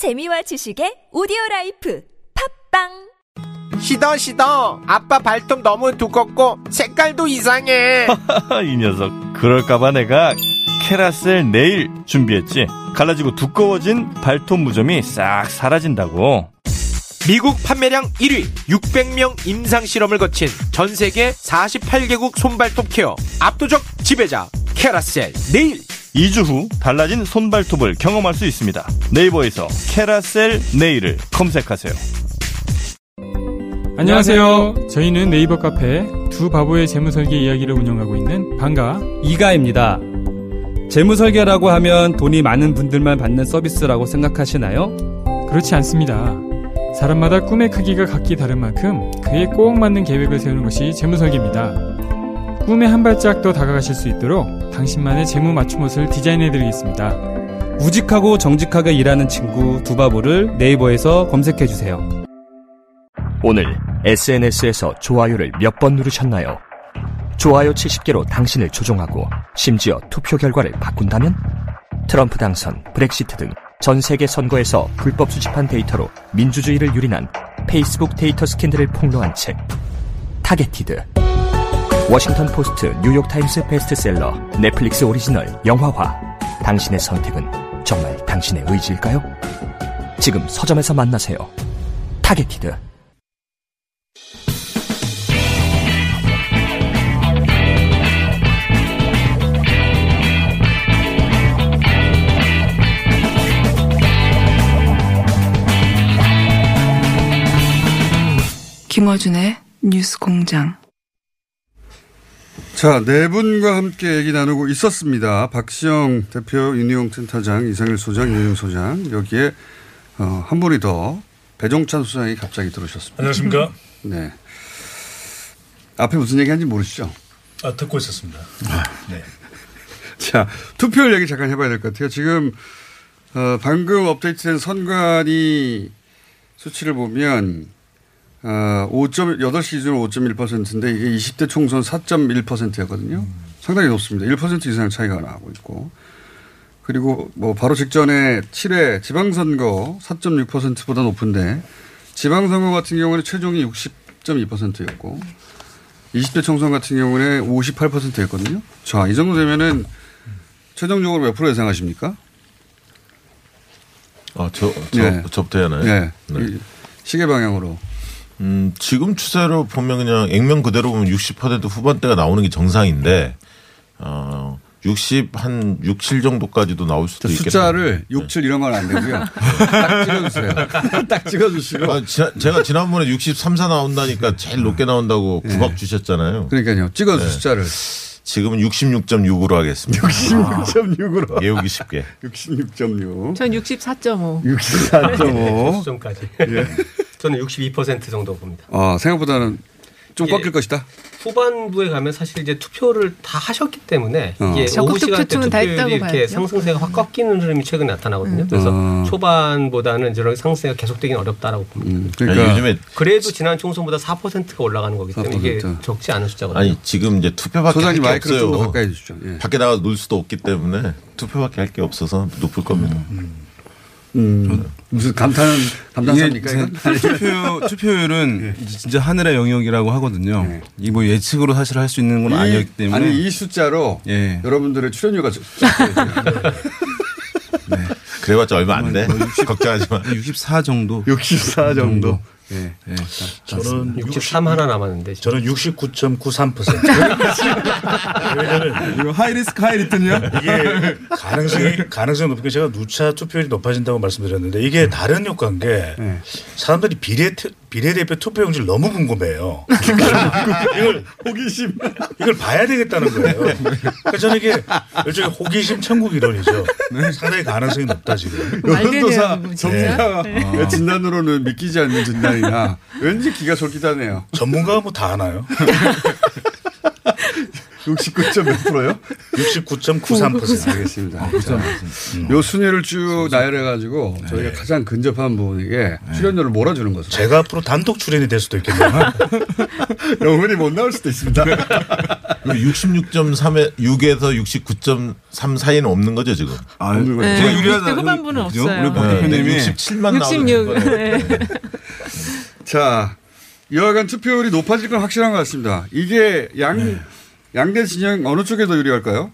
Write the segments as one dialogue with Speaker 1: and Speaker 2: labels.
Speaker 1: 재미와 지식의 오디오 라이프. 팟빵!
Speaker 2: 시더 시더. 아빠 발톱 너무 두껍고 색깔도 이상해.
Speaker 3: 이 녀석 그럴까봐 내가 케라셀 네일 준비했지. 갈라지고 두꺼워진 발톱 무좀이 싹 사라진다고.
Speaker 2: 미국 판매량 1위 600명 임상 실험을 거친 전 세계 48개국 손발톱 케어 압도적 지배자 케라셀 네일
Speaker 3: 2주 후 달라진 손발톱을 경험할 수 있습니다 네이버에서 캐라셀 네일을 검색하세요
Speaker 4: 안녕하세요. 저희는 네이버 카페 두 바보의 재무설계 이야기를 운영하고 있는 방가
Speaker 5: 이가입니다. 재무설계라고 하면 돈이 많은 분들만 받는 서비스라고 생각하시나요?
Speaker 4: 그렇지 않습니다. 사람마다 꿈의 크기가 각기 다른 만큼 그에 꼭 맞는 계획을 세우는 것이 재무설계입니다. 꿈에 한 발짝 더 다가가실 수 있도록 당신만의 재무 맞춤 옷을 디자인해드리겠습니다.
Speaker 5: 우직하고 정직하게 일하는 친구 두바보를 네이버에서 검색해주세요.
Speaker 6: 오늘 SNS에서 좋아요를 몇 번 누르셨나요? 좋아요 70개로 당신을 조종하고 심지어 투표 결과를 바꾼다면? 트럼프 당선, 브렉시트 등 전 세계 선거에서 불법 수집한 데이터로 민주주의를 유린한 페이스북 데이터 스캔들을 폭로한 책 Targeted 워싱턴 포스트, 뉴욕 타임스 베스트셀러, 넷플릭스 오리지널 영화화 당신의 선택은 정말 당신의 의지일까요? 지금 서점에서 만나세요. Targeted
Speaker 7: 김어준의 뉴스 공장.
Speaker 8: 자, 네 분과 함께 얘기 나누고 있었습니다. 박시영 대표, 윤희용 센터장, 이상일 소장, 윤영 소장. 여기에 어, 한 분이 더 배종찬 소장이 갑자기 들어오셨습니다.
Speaker 9: 안녕하십니까?
Speaker 8: 네. 앞에 무슨 얘기하는지 모르시죠?
Speaker 9: 아, 듣고 있었습니다. 네.
Speaker 8: 자, 투표율 얘기 잠깐 해봐야 될 것 같아요. 지금 어, 방금 업데이트된 선관위 수치를 보면 어, 5점, 8시 기준으로 5.1%인데 이게 20대 총선 4.1%였거든요. 상당히 높습니다. 1% 이상 차이가 나고 있고. 그리고 뭐 바로 직전에 7회 지방선거 4.6%보다 높은데 지방선거 같은 경우는 최종이 60.2%였고 20대 총선 같은 경우는 58%였거든요. 자, 이 정도 되면은 최종적으로 몇 프로 예상하십니까?
Speaker 10: 아, 저, 저,
Speaker 8: 네.
Speaker 10: 저부터 하나요?
Speaker 8: 네.
Speaker 10: 네.
Speaker 8: 이 시계 방향으로.
Speaker 10: 음, 지금 추세로 보면 그냥 액면 그대로 보면 60% 후반대가 나오는 게 정상인데, 어, 60, 한 6, 7 정도까지도 나올 수도 있겠다.
Speaker 8: 숫자를 6, 7 이런 건 안 되고요. 딱 찍어주세요. 딱 찍어주시고.
Speaker 10: 아, 지- 제가 지난번에 63, 4 나온다니까 제일 높게 나온다고 구박 주셨잖아요.
Speaker 8: 그러니까요. 찍어주
Speaker 10: 네.
Speaker 8: 숫자를.
Speaker 10: 지금은 66.6으로 하겠습니다.
Speaker 8: 66.6으로.
Speaker 10: 예우기 쉽게.
Speaker 8: 66.6.
Speaker 11: 전 64.5.
Speaker 8: 64.5.
Speaker 12: 수점까지.
Speaker 8: 예.
Speaker 12: 저는 62% 정도 봅니다.
Speaker 8: 아, 생각보다는 좀
Speaker 12: 예.
Speaker 8: 꺾일 것이다.
Speaker 12: 후반부에 가면 사실 이제 투표를 다 하셨기 때문에
Speaker 8: 어.
Speaker 12: 이게 오후
Speaker 11: 투표층은 다
Speaker 12: 투표율이 이렇게
Speaker 11: 봐야죠.
Speaker 12: 상승세가 확 꺾이는 흐름이 최근에 나타나거든요.
Speaker 11: 음.
Speaker 12: 그래서
Speaker 8: 어.
Speaker 12: 초반보다는 저런 상승세가 계속되긴 어렵다라고 봅니다.
Speaker 8: 음, 그러니까
Speaker 10: 아니, 요즘에
Speaker 12: 그래도 지난 총선보다 4%가 올라가는 거기 때문에 이게
Speaker 8: 4%.
Speaker 12: 적지 않은 숫자거든요.
Speaker 10: 아니, 지금 이제 투표밖에 할게
Speaker 8: 마이크를 좀더
Speaker 10: 없어요.
Speaker 8: 예.
Speaker 10: 밖에 나가 놀 수도 없기 때문에 투표밖에 할 게 없어서 높을 겁니다.
Speaker 8: 음, 무슨 감탄, 감탄사입니까?
Speaker 13: 투표, 투표율은 이제 진짜 하늘의 영역이라고 하거든요.
Speaker 8: 네.
Speaker 13: 이뭐 예측으로 사실 할 수 있는 건 아니었기 때문에.
Speaker 8: 아니, 이 숫자로
Speaker 13: 예.
Speaker 8: 여러분들의 출연료가 적- 적혀요.
Speaker 10: 그래봤자 얼마 안 돼. 걱정하지 마.
Speaker 13: 64 정도.
Speaker 8: 64 정도. 예.
Speaker 13: 예.
Speaker 9: 저는
Speaker 12: 63 하나 남았는데 지금.
Speaker 9: 저는 69.93%. 왜냐면
Speaker 13: 이거 하이리스크 하이리턴이요?
Speaker 9: 이게 가능성이 가능성이 높은 게 제가 누차 투표율이 높아진다고 말씀드렸는데 이게 다른 효과인 게
Speaker 8: 네.
Speaker 9: 사람들이 비례 비례대표 투표용지를 너무 궁금해요. 이걸
Speaker 8: 호기심.
Speaker 9: 이걸 봐야 되겠다는 거예요. 그러니까 저는 이게 일종의 호기심 천국 이론이죠. 상당히 가능성이 높다 지금.
Speaker 8: 여론조사
Speaker 11: 진짜.
Speaker 8: 전문가 진단으로는 믿기지 않는 진단이나 왠지 기가 솔깃하네요.
Speaker 9: 전문가가 뭐다 아나요?
Speaker 8: 69점 몇 프로요?
Speaker 9: 69.93%.
Speaker 8: 알겠습니다. 요 순위를 쭉 나열해가지고 저희가 가장 근접한 부분에게 출연료를 몰아주는 것으로.
Speaker 9: 제가 앞으로 단독 출연이 될 수도 있겠네요.
Speaker 8: 영원히 못 나올 수도 있습니다.
Speaker 10: 66.3에 6에서 69.3 사이는 없는 거죠 지금.
Speaker 13: 아,
Speaker 8: 없는 거죠.
Speaker 11: 네,
Speaker 13: 제가 유리하다.
Speaker 11: 60대 후반부는
Speaker 13: 그죠?
Speaker 11: 없어요.
Speaker 13: 우리 박
Speaker 10: 네,
Speaker 13: 대표님이
Speaker 10: 67만
Speaker 11: 66.
Speaker 10: 나오는
Speaker 11: 네.
Speaker 8: 자, 여하간 투표율이 높아질 건 확실한 것 같습니다. 이게 양, 양대 진영 어느 쪽에 더 유리할까요?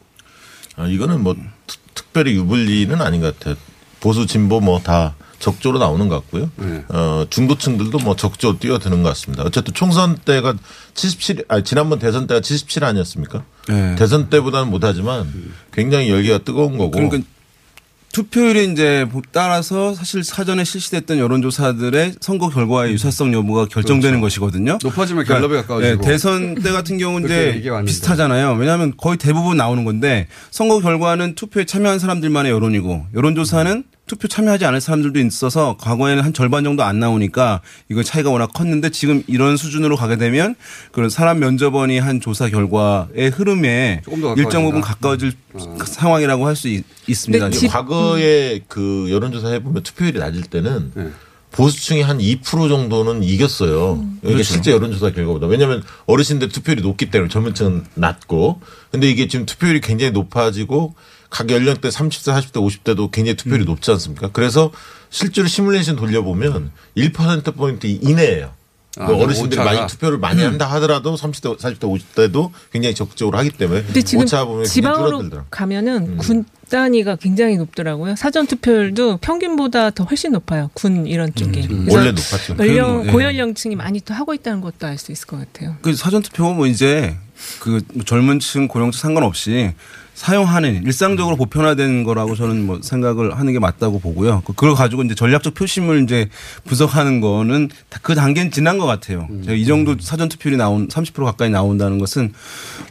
Speaker 10: 아, 이거는 뭐 특- 특별히 유불리는 아닌 것 같아요. 보수 진보 뭐 다 적조로 나오는 것 같고요.
Speaker 8: 네.
Speaker 10: 어, 중도층들도 뭐 적조 뛰어드는 것 같습니다. 어쨌든 총선 때가 77, 아 지난번 대선 때가 77 아니었습니까?
Speaker 13: 네.
Speaker 10: 대선 때보다는 못하지만 굉장히 열기가 뜨거운 거고.
Speaker 13: 그러니까 투표율이 이제 따라서 사실 사전에 실시됐던 여론조사들의 선거 결과의 유사성 여부가 결정되는 것이거든요.
Speaker 8: 높아지면
Speaker 13: 그러니까,
Speaker 8: 갤럽에 가까워지고.
Speaker 13: 네, 대선 때 같은 경우 이제. 비슷하잖아요. 왜냐하면 거의 대부분 나오는 건데 선거 결과는 투표에 참여한 사람들만의 여론이고 여론조사는 투표 참여하지 않을 사람들도 있어서 과거에는 한 절반 정도 안 나오니까 이거 차이가 워낙 컸는데 지금 이런 수준으로 가게 되면 그런 사람 면접원이 한 조사 결과의 흐름에
Speaker 8: 조금 더
Speaker 13: 일정 부분. 가까워질 상황이라고 할 수 있습니다.
Speaker 10: 과거에 그 여론조사 해보면 투표율이 낮을 때는 보수층이 한 2% 정도는 이겼어요. 이게
Speaker 13: 그렇죠.
Speaker 10: 실제 여론조사 결과보다. 왜냐하면 어르신들 투표율이 높기 때문에 젊은층은 낮고. 근데 이게 지금 투표율이 굉장히 높아지고 각 연령대 30대, 40대, 50대도 굉장히 투표율이 높지 않습니까? 그래서 실제로 시뮬레이션 돌려보면 1%포인트 이내예요.
Speaker 8: 아,
Speaker 10: 그 어르신들이
Speaker 8: 오차가?
Speaker 10: 많이 투표를 많이
Speaker 11: 음.
Speaker 10: 한다 하더라도 30대, 40대, 50대도 굉장히 적극적으로 하기 때문에
Speaker 11: 근데 지금
Speaker 10: 오차 보면
Speaker 11: 지방으로. 가면은 군 단위가 굉장히 높더라고요. 사전 투표율도 평균보다 더 훨씬 높아요. 군 이런 쪽이. 그래서
Speaker 10: 음. 원래 높았죠.
Speaker 11: 연령
Speaker 13: 예.
Speaker 11: 고연령층이 많이 또 하고 있다는 것도 알 수 있을 것 같아요.
Speaker 13: 그 사전 투표 뭐 이제 그 젊은층 고령층 상관없이 사용하는 일상적으로 보편화된 거라고 저는 뭐 생각을 하는 게 맞다고 보고요. 그- 그걸 가지고 이제 전략적 표심을 이제 분석하는 거는 다그 단계는 지난 것 같아요. 제가 이 정도 사전 투표율이 나온 30% 가까이 나온다는 것은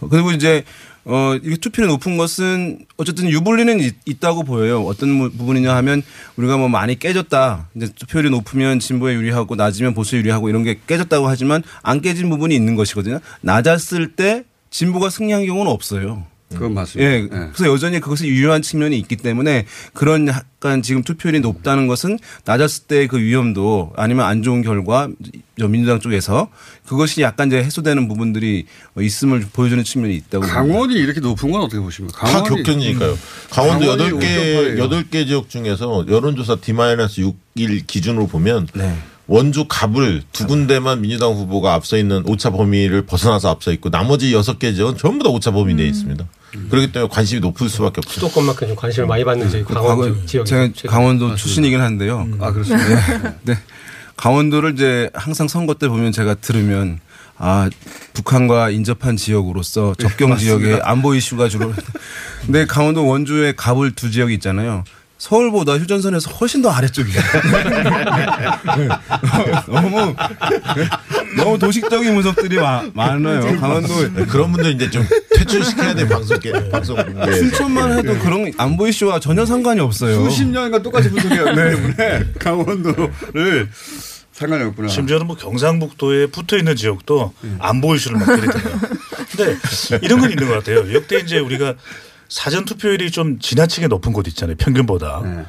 Speaker 13: 그리고 이제 어, 이게 투표율이 높은 것은 어쨌든 유불리는 있, 있다고 보여요. 어떤 무- 부분이냐 하면 우리가 뭐 많이 깨졌다. 이제 투표율이 높으면 진보에 유리하고 낮으면 보수에 유리하고 이런 게 깨졌다고 하지만 안 깨진 부분이 있는 것이거든요. 낮았을 때 진보가 승리한 경우는 없어요.
Speaker 8: 그건 맞습니다.
Speaker 13: 예. 그래서 여전히 그것이 유효한 측면이 있기 때문에 그런 약간 지금 투표율이 높다는 것은 낮았을 때 그 위험도 아니면 안 좋은 결과 저 민주당 쪽에서 그것이 약간 이제 해소되는 부분들이 있음을 보여주는 측면이 있다고.
Speaker 8: 강원이 이렇게 높은 건 어떻게 보십니까?
Speaker 10: 다
Speaker 8: 강원이-
Speaker 10: 격견이니까요.
Speaker 8: 음.
Speaker 10: 강원도 8개,
Speaker 8: 5.8이에요.
Speaker 10: 여덟 개 지역 중에서 여론조사 D-6일 기준으로 보면
Speaker 8: 네.
Speaker 10: 원주 갑을 두 군데만 민주당 후보가 앞서 있는 오차 범위를 벗어나서 앞서 있고 나머지 여섯 개 지역은 전부 다 오차 범위 내에 있습니다. 그렇기 때문에 관심이 높을 수밖에 없죠.
Speaker 12: 수도권만큼 좀 관심을 많이 받는 저희 강원
Speaker 13: 과거
Speaker 12: 지역
Speaker 13: 제가 강원도 출신이긴 한데요.
Speaker 8: 아 그렇습니다.
Speaker 13: 네. 네. 강원도를 이제 항상 선거 때 보면 제가 들으면 아 북한과 인접한 지역으로서 접경
Speaker 8: 네,
Speaker 13: 지역에
Speaker 8: 맞습니다.
Speaker 13: 안보 이슈가 주로. 근데 강원도 원주에 갑을 두 지역이 있잖아요. 서울보다 휴전선에서 훨씬 더 아래쪽이에요. 너무 너무 도식적인 분석들이 마- 많아요. 강원도
Speaker 10: 네, 그런 분들 이제 좀 퇴출시켜야 돼 방송 방송 네.
Speaker 13: 춘천만 해도 그런 안보 이슈와 전혀 상관이 없어요.
Speaker 8: 수십 년간 똑같이 분석해왔기 때문에 강원도를 상관이 없구나.
Speaker 9: 심지어는 뭐 경상북도에 붙어 있는 지역도 안보 이슈를 막 들이대요. 근데 이런 건 있는 것 같아요. 역대 이제 우리가 사전 투표율이 좀 지나치게 높은 곳 있잖아요. 평균보다.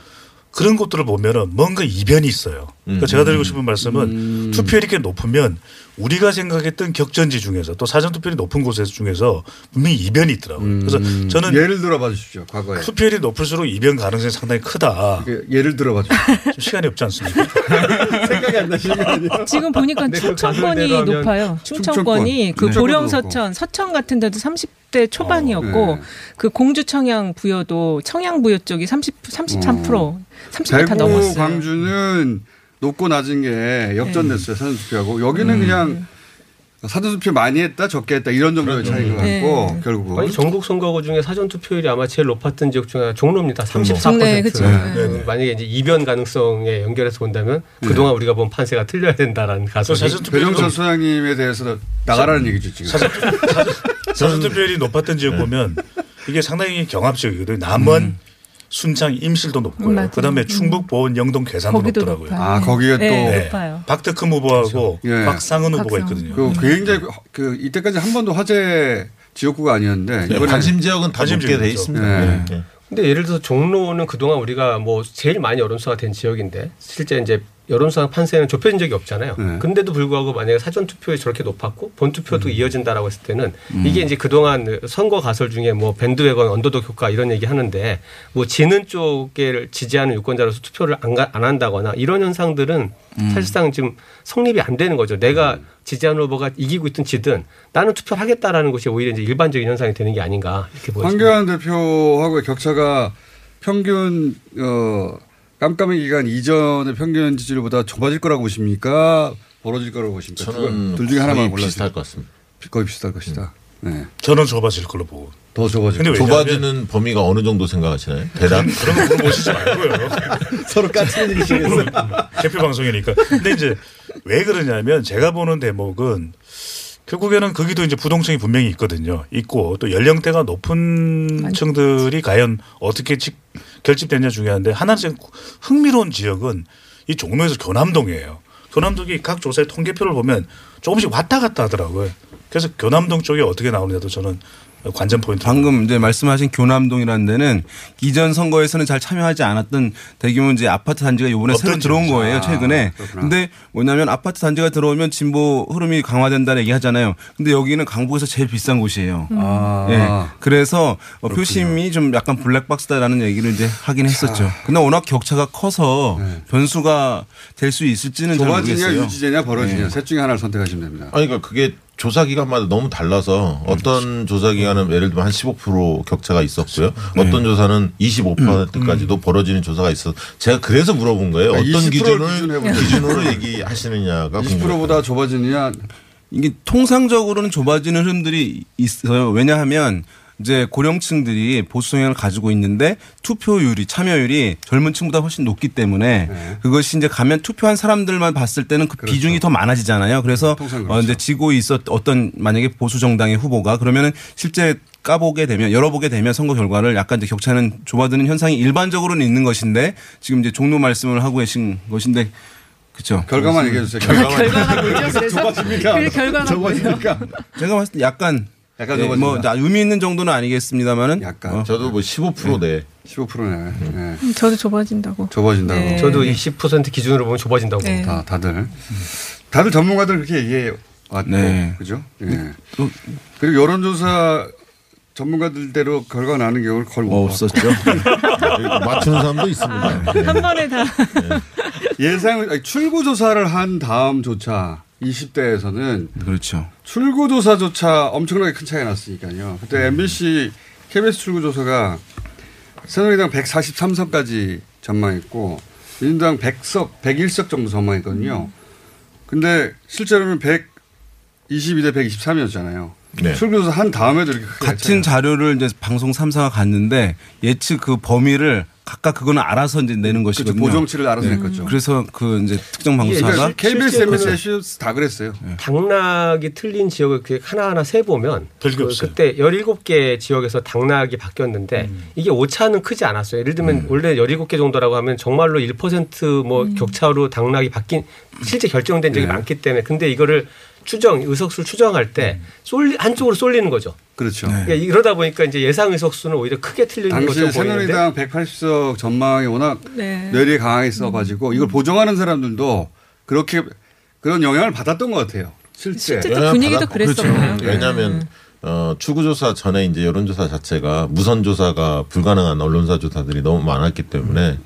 Speaker 9: 그런 것들을 보면은 뭔가 이변이 있어요. 그러니까 제가 드리고 음. 싶은 말씀은 음. 투표율이 꽤 높으면 우리가 생각했던 격전지 중에서 또 사전 투표율이 높은 곳에서 중에서 분명히 이변이 있더라고요. 음. 그래서 저는
Speaker 8: 예를 들어봐 주십시오. 과거에
Speaker 9: 투표율이 높을수록 이변 가능성이 상당히 크다.
Speaker 8: 그 예를 들어봐 주십시오.
Speaker 9: 시간이 없지 않습니까?
Speaker 8: 생각이 안 나시는 요
Speaker 11: 지금 보니까
Speaker 12: 네,
Speaker 11: 충청권이 높아요. 충청권이
Speaker 8: 충청권.
Speaker 11: 그
Speaker 8: 네.
Speaker 11: 보령 서천, 서천 같은 데도 30대 초반이었고 어,
Speaker 8: 네.
Speaker 11: 그 공주 청양 부여도 청양 부여 쪽이 30 33% 음. 30m
Speaker 8: 대구,
Speaker 11: 넘었어요.
Speaker 8: 광주는 높고 낮은 게 역전됐어요. 네. 사전투표하고 여기는
Speaker 11: 음.
Speaker 8: 그냥 사전투표 많이 했다 적게 했다 이런 정도의 그렇죠. 차이가 네. 같고 결국
Speaker 12: 아니, 전국 선거구 중에 사전투표율이 아마 제일 높았던 지역 중에 종로입니다. 34%.
Speaker 11: 네, 그렇죠.
Speaker 12: 네. 만약에 이제 이변 가능성에 연결해서 본다면 그동안 네. 우리가 본 판세가 틀려야 된다라는 가설이
Speaker 8: 배정선 소장님에 대해서 나가라는 사, 얘기죠 지금.
Speaker 9: 사전, 사전, 사전투표율이 높았던 지역 네. 보면 이게 상당히 경합적이거든요. 남원 음. 순창, 임실도 높고요.
Speaker 11: 맞아요.
Speaker 9: 그다음에 충북, 보은, 영동, 괴산도 높더라고요.
Speaker 11: 높아요.
Speaker 8: 아 거기에
Speaker 11: 네,
Speaker 8: 또
Speaker 9: 네.
Speaker 11: 높아요.
Speaker 9: 박덕흠 후보하고
Speaker 8: 예.
Speaker 9: 박상은 후보가. 있거든요.
Speaker 8: 그 굉장히 그 이때까지 한 번도 화제 지역구가 아니었는데
Speaker 10: 네,
Speaker 8: 이번에
Speaker 10: 관심 지역은 다
Speaker 9: 관심
Speaker 10: 높게 돼. 있습니다.
Speaker 8: 네.
Speaker 10: 네.
Speaker 12: 근데 예를 들어서 종로는 그동안 우리가 뭐 제일 많이 여론수가 된 지역인데 실제 이제 여론수가 판세는 좁혀진 적이 없잖아요.
Speaker 8: 네.
Speaker 12: 근데도 불구하고 만약에 사전 투표에 저렇게 높았고 본 투표도 이어진다라고 했을 때는
Speaker 8: 음.
Speaker 12: 이게 이제 그동안 선거 가설 중에 뭐 밴드웨건 언더독 효과 이런 얘기 하는데 뭐 지는 쪽을 지지하는 유권자로서 투표를 안, 가- 안 한다거나 이런 현상들은
Speaker 8: 음.
Speaker 12: 사실상 지금 성립이 안 되는 거죠. 내가 지지하는 후보가 이기고 있든 지든 나는 투표를 하겠다라는 것이 오히려 이제 일반적인 현상이 되는 게 아닌가 이렇게 보여집니다.
Speaker 8: 황교안 대표하고의 격차가 평균 어 깜깜이 기간 이전의 평균 지지율보다 좁아질 거라고 보십니까? 벌어질 거라고 보십니까?
Speaker 10: 저는
Speaker 8: 둘 중에 하나만 골라주세요.
Speaker 10: 비슷할 것 같습니다.
Speaker 8: 거의 비슷할 것이다. 네.
Speaker 9: 저는 좁아질 걸로 보고.
Speaker 8: 더 좁아질
Speaker 9: 근데
Speaker 10: 좁아지는 범위가 어느 정도 생각하시나요? 대략?
Speaker 9: 그런 거 물어보시지 말고요.
Speaker 8: 서로 까치는 일이시겠어요.
Speaker 9: 개표 방송이니까. 근데 이제 왜 그러냐면 제가 보는 대목은 결국에는 거기도 이제 부동층이 분명히 있거든요. 있고 또 연령대가 높은 층들이 과연 어떻게 직- 결집되냐 중요한데 하나 좀 흥미로운 지역은 이 종로에서 교남동이에요. 교남동이 각 조사의 통계표를 보면 조금씩 왔다 갔다 하더라고요. 그래서 교남동 쪽이 어떻게 나오느냐도 저는 관전 포인트.
Speaker 13: 방금 이제 말씀하신 교남동이라는 데는 이전 선거에서는 잘 참여하지 않았던 대규모 이제 아파트 단지가 이번에 새로 들어온? 거예요
Speaker 9: 아,
Speaker 13: 최근에.
Speaker 9: 그렇구나.
Speaker 13: 근데 뭐냐면 아파트 단지가 들어오면 진보 흐름이 강화된다는 얘기 하잖아요. 근데 여기는 강북에서 제일 비싼 곳이에요.
Speaker 8: 아.
Speaker 13: 예. 그래서 어, 표심이 좀 약간 블랙박스다라는 얘기를 이제 하긴 했었죠. 근데 워낙 격차가 커서 변수가 될 수 있을지는 잘
Speaker 8: 좁아지냐
Speaker 13: 모르겠어요.
Speaker 8: 유지되냐 벌어지냐
Speaker 13: 네.
Speaker 8: 셋 중에 하나를 선택하시면 됩니다.
Speaker 10: 아니, 그러니까 그게 조사 기간마다 너무 달라서 어떤 조사 기간은 예를 들면 한 15% 격차가 있었고요. 어떤 조사는 25%까지도 벌어지는 조사가 있어. 제가 그래서 물어본 거예요.
Speaker 8: 그러니까
Speaker 10: 어떤
Speaker 8: 20%를
Speaker 10: 기준을
Speaker 8: 기준으로
Speaker 10: 얘기하시느냐가
Speaker 8: 20%보다 좁아지느냐
Speaker 13: 이게 통상적으로는 좁아지는 흐름들이 있어요. 왜냐하면 이제 고령층들이 보수 성향을 가지고 있는데 투표율이 참여율이 젊은 층보다 훨씬 높기 때문에
Speaker 8: 네.
Speaker 13: 그것이 이제 가면 투표한 사람들만 봤을 때는 그 비중이 더 많아지잖아요. 그래서
Speaker 8: 통상
Speaker 13: 어
Speaker 8: 그렇죠.
Speaker 13: 이제 지고 있었 어떤 만약에 보수 정당의 후보가 그러면은 실제 까보게 되면 열어보게 되면 선거 결과를 약간 이제 격차는 좁아드는 현상이 일반적으로는 있는 것인데 지금 이제 종로 말씀을 하고 계신 것인데 그렇죠.
Speaker 8: 결과만 얘기해 주세요.
Speaker 13: 결과만.
Speaker 11: 결과가 뭐죠? 그래서
Speaker 8: 좁아집니까?
Speaker 11: 그 결과가?
Speaker 8: 좁아집니까?
Speaker 13: 제가 봤을 때 약간
Speaker 8: 약간
Speaker 13: 예,
Speaker 8: 좁아진다.
Speaker 13: 뭐 자, 의미 있는 정도는 아니겠습니다만은
Speaker 8: 약간
Speaker 10: 저도 뭐 15% 내.
Speaker 8: 15%네. 네.
Speaker 11: 음, 저도 좁아진다고.
Speaker 8: 좁아진다고.
Speaker 11: 네.
Speaker 12: 저도 20% 기준으로 보면 좁아진다고
Speaker 11: 네.
Speaker 12: 다
Speaker 8: 다들 다들 전문가들 그렇게 얘기해 왔고
Speaker 13: 네.
Speaker 8: 그죠? 예. 그리고 여론조사 전문가들대로 결과 나는 경우를 거의 못
Speaker 13: 없었죠.
Speaker 10: 맞추는 사람도 있습니다. 네.
Speaker 11: 한 번에 다.
Speaker 8: 예상 아니, 출구 조사를 한 다음조차 20대에서는
Speaker 13: 그렇죠.
Speaker 8: 출구 조사조차 엄청나게 큰 차이가 났으니까요. 그때 MBC KBS 출구 조사가 새누리당 143석까지 전망했고 민주당 100석, 101석 정도 전망했거든요. 근데 실제로는 122대 123이었잖아요.
Speaker 10: 네.
Speaker 8: 출구조사 한 다음에도 이렇게
Speaker 13: 같은 자료를 이제 방송 3사가 갔는데 예측 그 범위를 각각 그거는 알아서 이제 내는 것이거든요.
Speaker 8: 그렇죠. 보정치를 알아서 냈겠죠.
Speaker 13: 그래서 그 이제 특정 방송사가
Speaker 8: KBS,
Speaker 12: 실제로는
Speaker 8: MBC 다 그랬어요.
Speaker 12: 당락이 틀린 지역을 이렇게 하나하나 세 보면 그. 그때 17개 지역에서 당락이 바뀌었는데 이게 오차는 크지 않았어요. 예를 들면 원래 17개 정도라고 하면 정말로 1%뭐 격차로 당락이 바뀐 실제 결정된 적이
Speaker 8: 네.
Speaker 12: 많기 때문에 근데 이거를 추정 의석수를 추정할 때 쏠리 한쪽으로 쏠리는 거죠.
Speaker 8: 그렇죠.
Speaker 12: 그러니까 이러다 보니까 이제 예상 의석수는 오히려 크게 틀리는
Speaker 8: 당시
Speaker 12: 것처럼 보이는데
Speaker 8: 새누리당 180석 전망이 워낙
Speaker 11: 네.
Speaker 8: 뇌리에 강하게 써가지고 이걸 보정하는 사람들도 그렇게 그런 영향을 받았던 것 같아요. 실제.
Speaker 11: 실제 또 분위기도 그랬었나요?
Speaker 10: 네. 왜냐하면 어, 출구조사 전에 이제 여론조사 자체가 무선 조사가 불가능한 언론사 조사들이 너무 많았기 때문에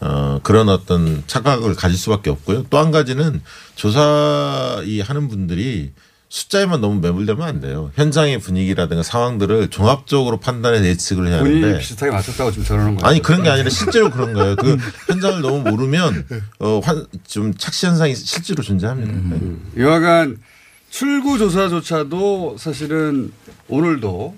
Speaker 10: 어, 그런 어떤 착각을 가질 수밖에 없고요. 또 한 가지는 조사 이 하는 분들이 숫자에만 너무 매몰되면 안 돼요. 현장의 분위기라든가 상황들을 종합적으로 판단해 예측을 해야 하는데
Speaker 8: 비슷하게 맞췄다고 지금 저러는 거예요.
Speaker 10: 아니 그런 게 아니라 실제로 그런 거예요. 그 현장을 너무 모르면 어, 환, 좀 착시 현상이 실제로 존재합니다. 네.
Speaker 8: 이와간 출구 조사조차도 사실은 오늘도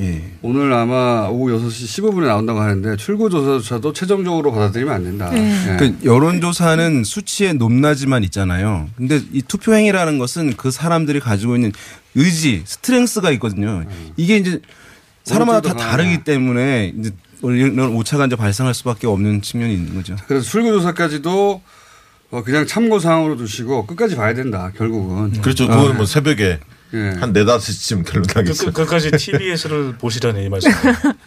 Speaker 13: 예.
Speaker 8: 오늘 아마 오후 6시 15분에 나온다고 하는데 출구조사조차도 최종적으로 받아들이면 안 된다. 예.
Speaker 13: 그 여론조사는 수치의 높낮이만 있잖아요. 근데 이 투표행위라는 것은 그 사람들이 가지고 있는 의지, 스트렝스가 있거든요. 이게 이제 사람마다 다 다르기 때문에 이제 이런 오차가 이제 발생할 수밖에 없는 측면이 있는 거죠.
Speaker 8: 그래서 출구조사까지도 어, 그냥 참고 사항으로 두시고 끝까지 봐야 된다. 결국은.
Speaker 10: 그렇죠.
Speaker 8: 어.
Speaker 10: 그거는 뭐 새벽에 한 네다섯 시쯤 결론
Speaker 9: 그,
Speaker 10: 나겠어요.
Speaker 9: 그, 까지 TBS를 보시라는 이 말씀.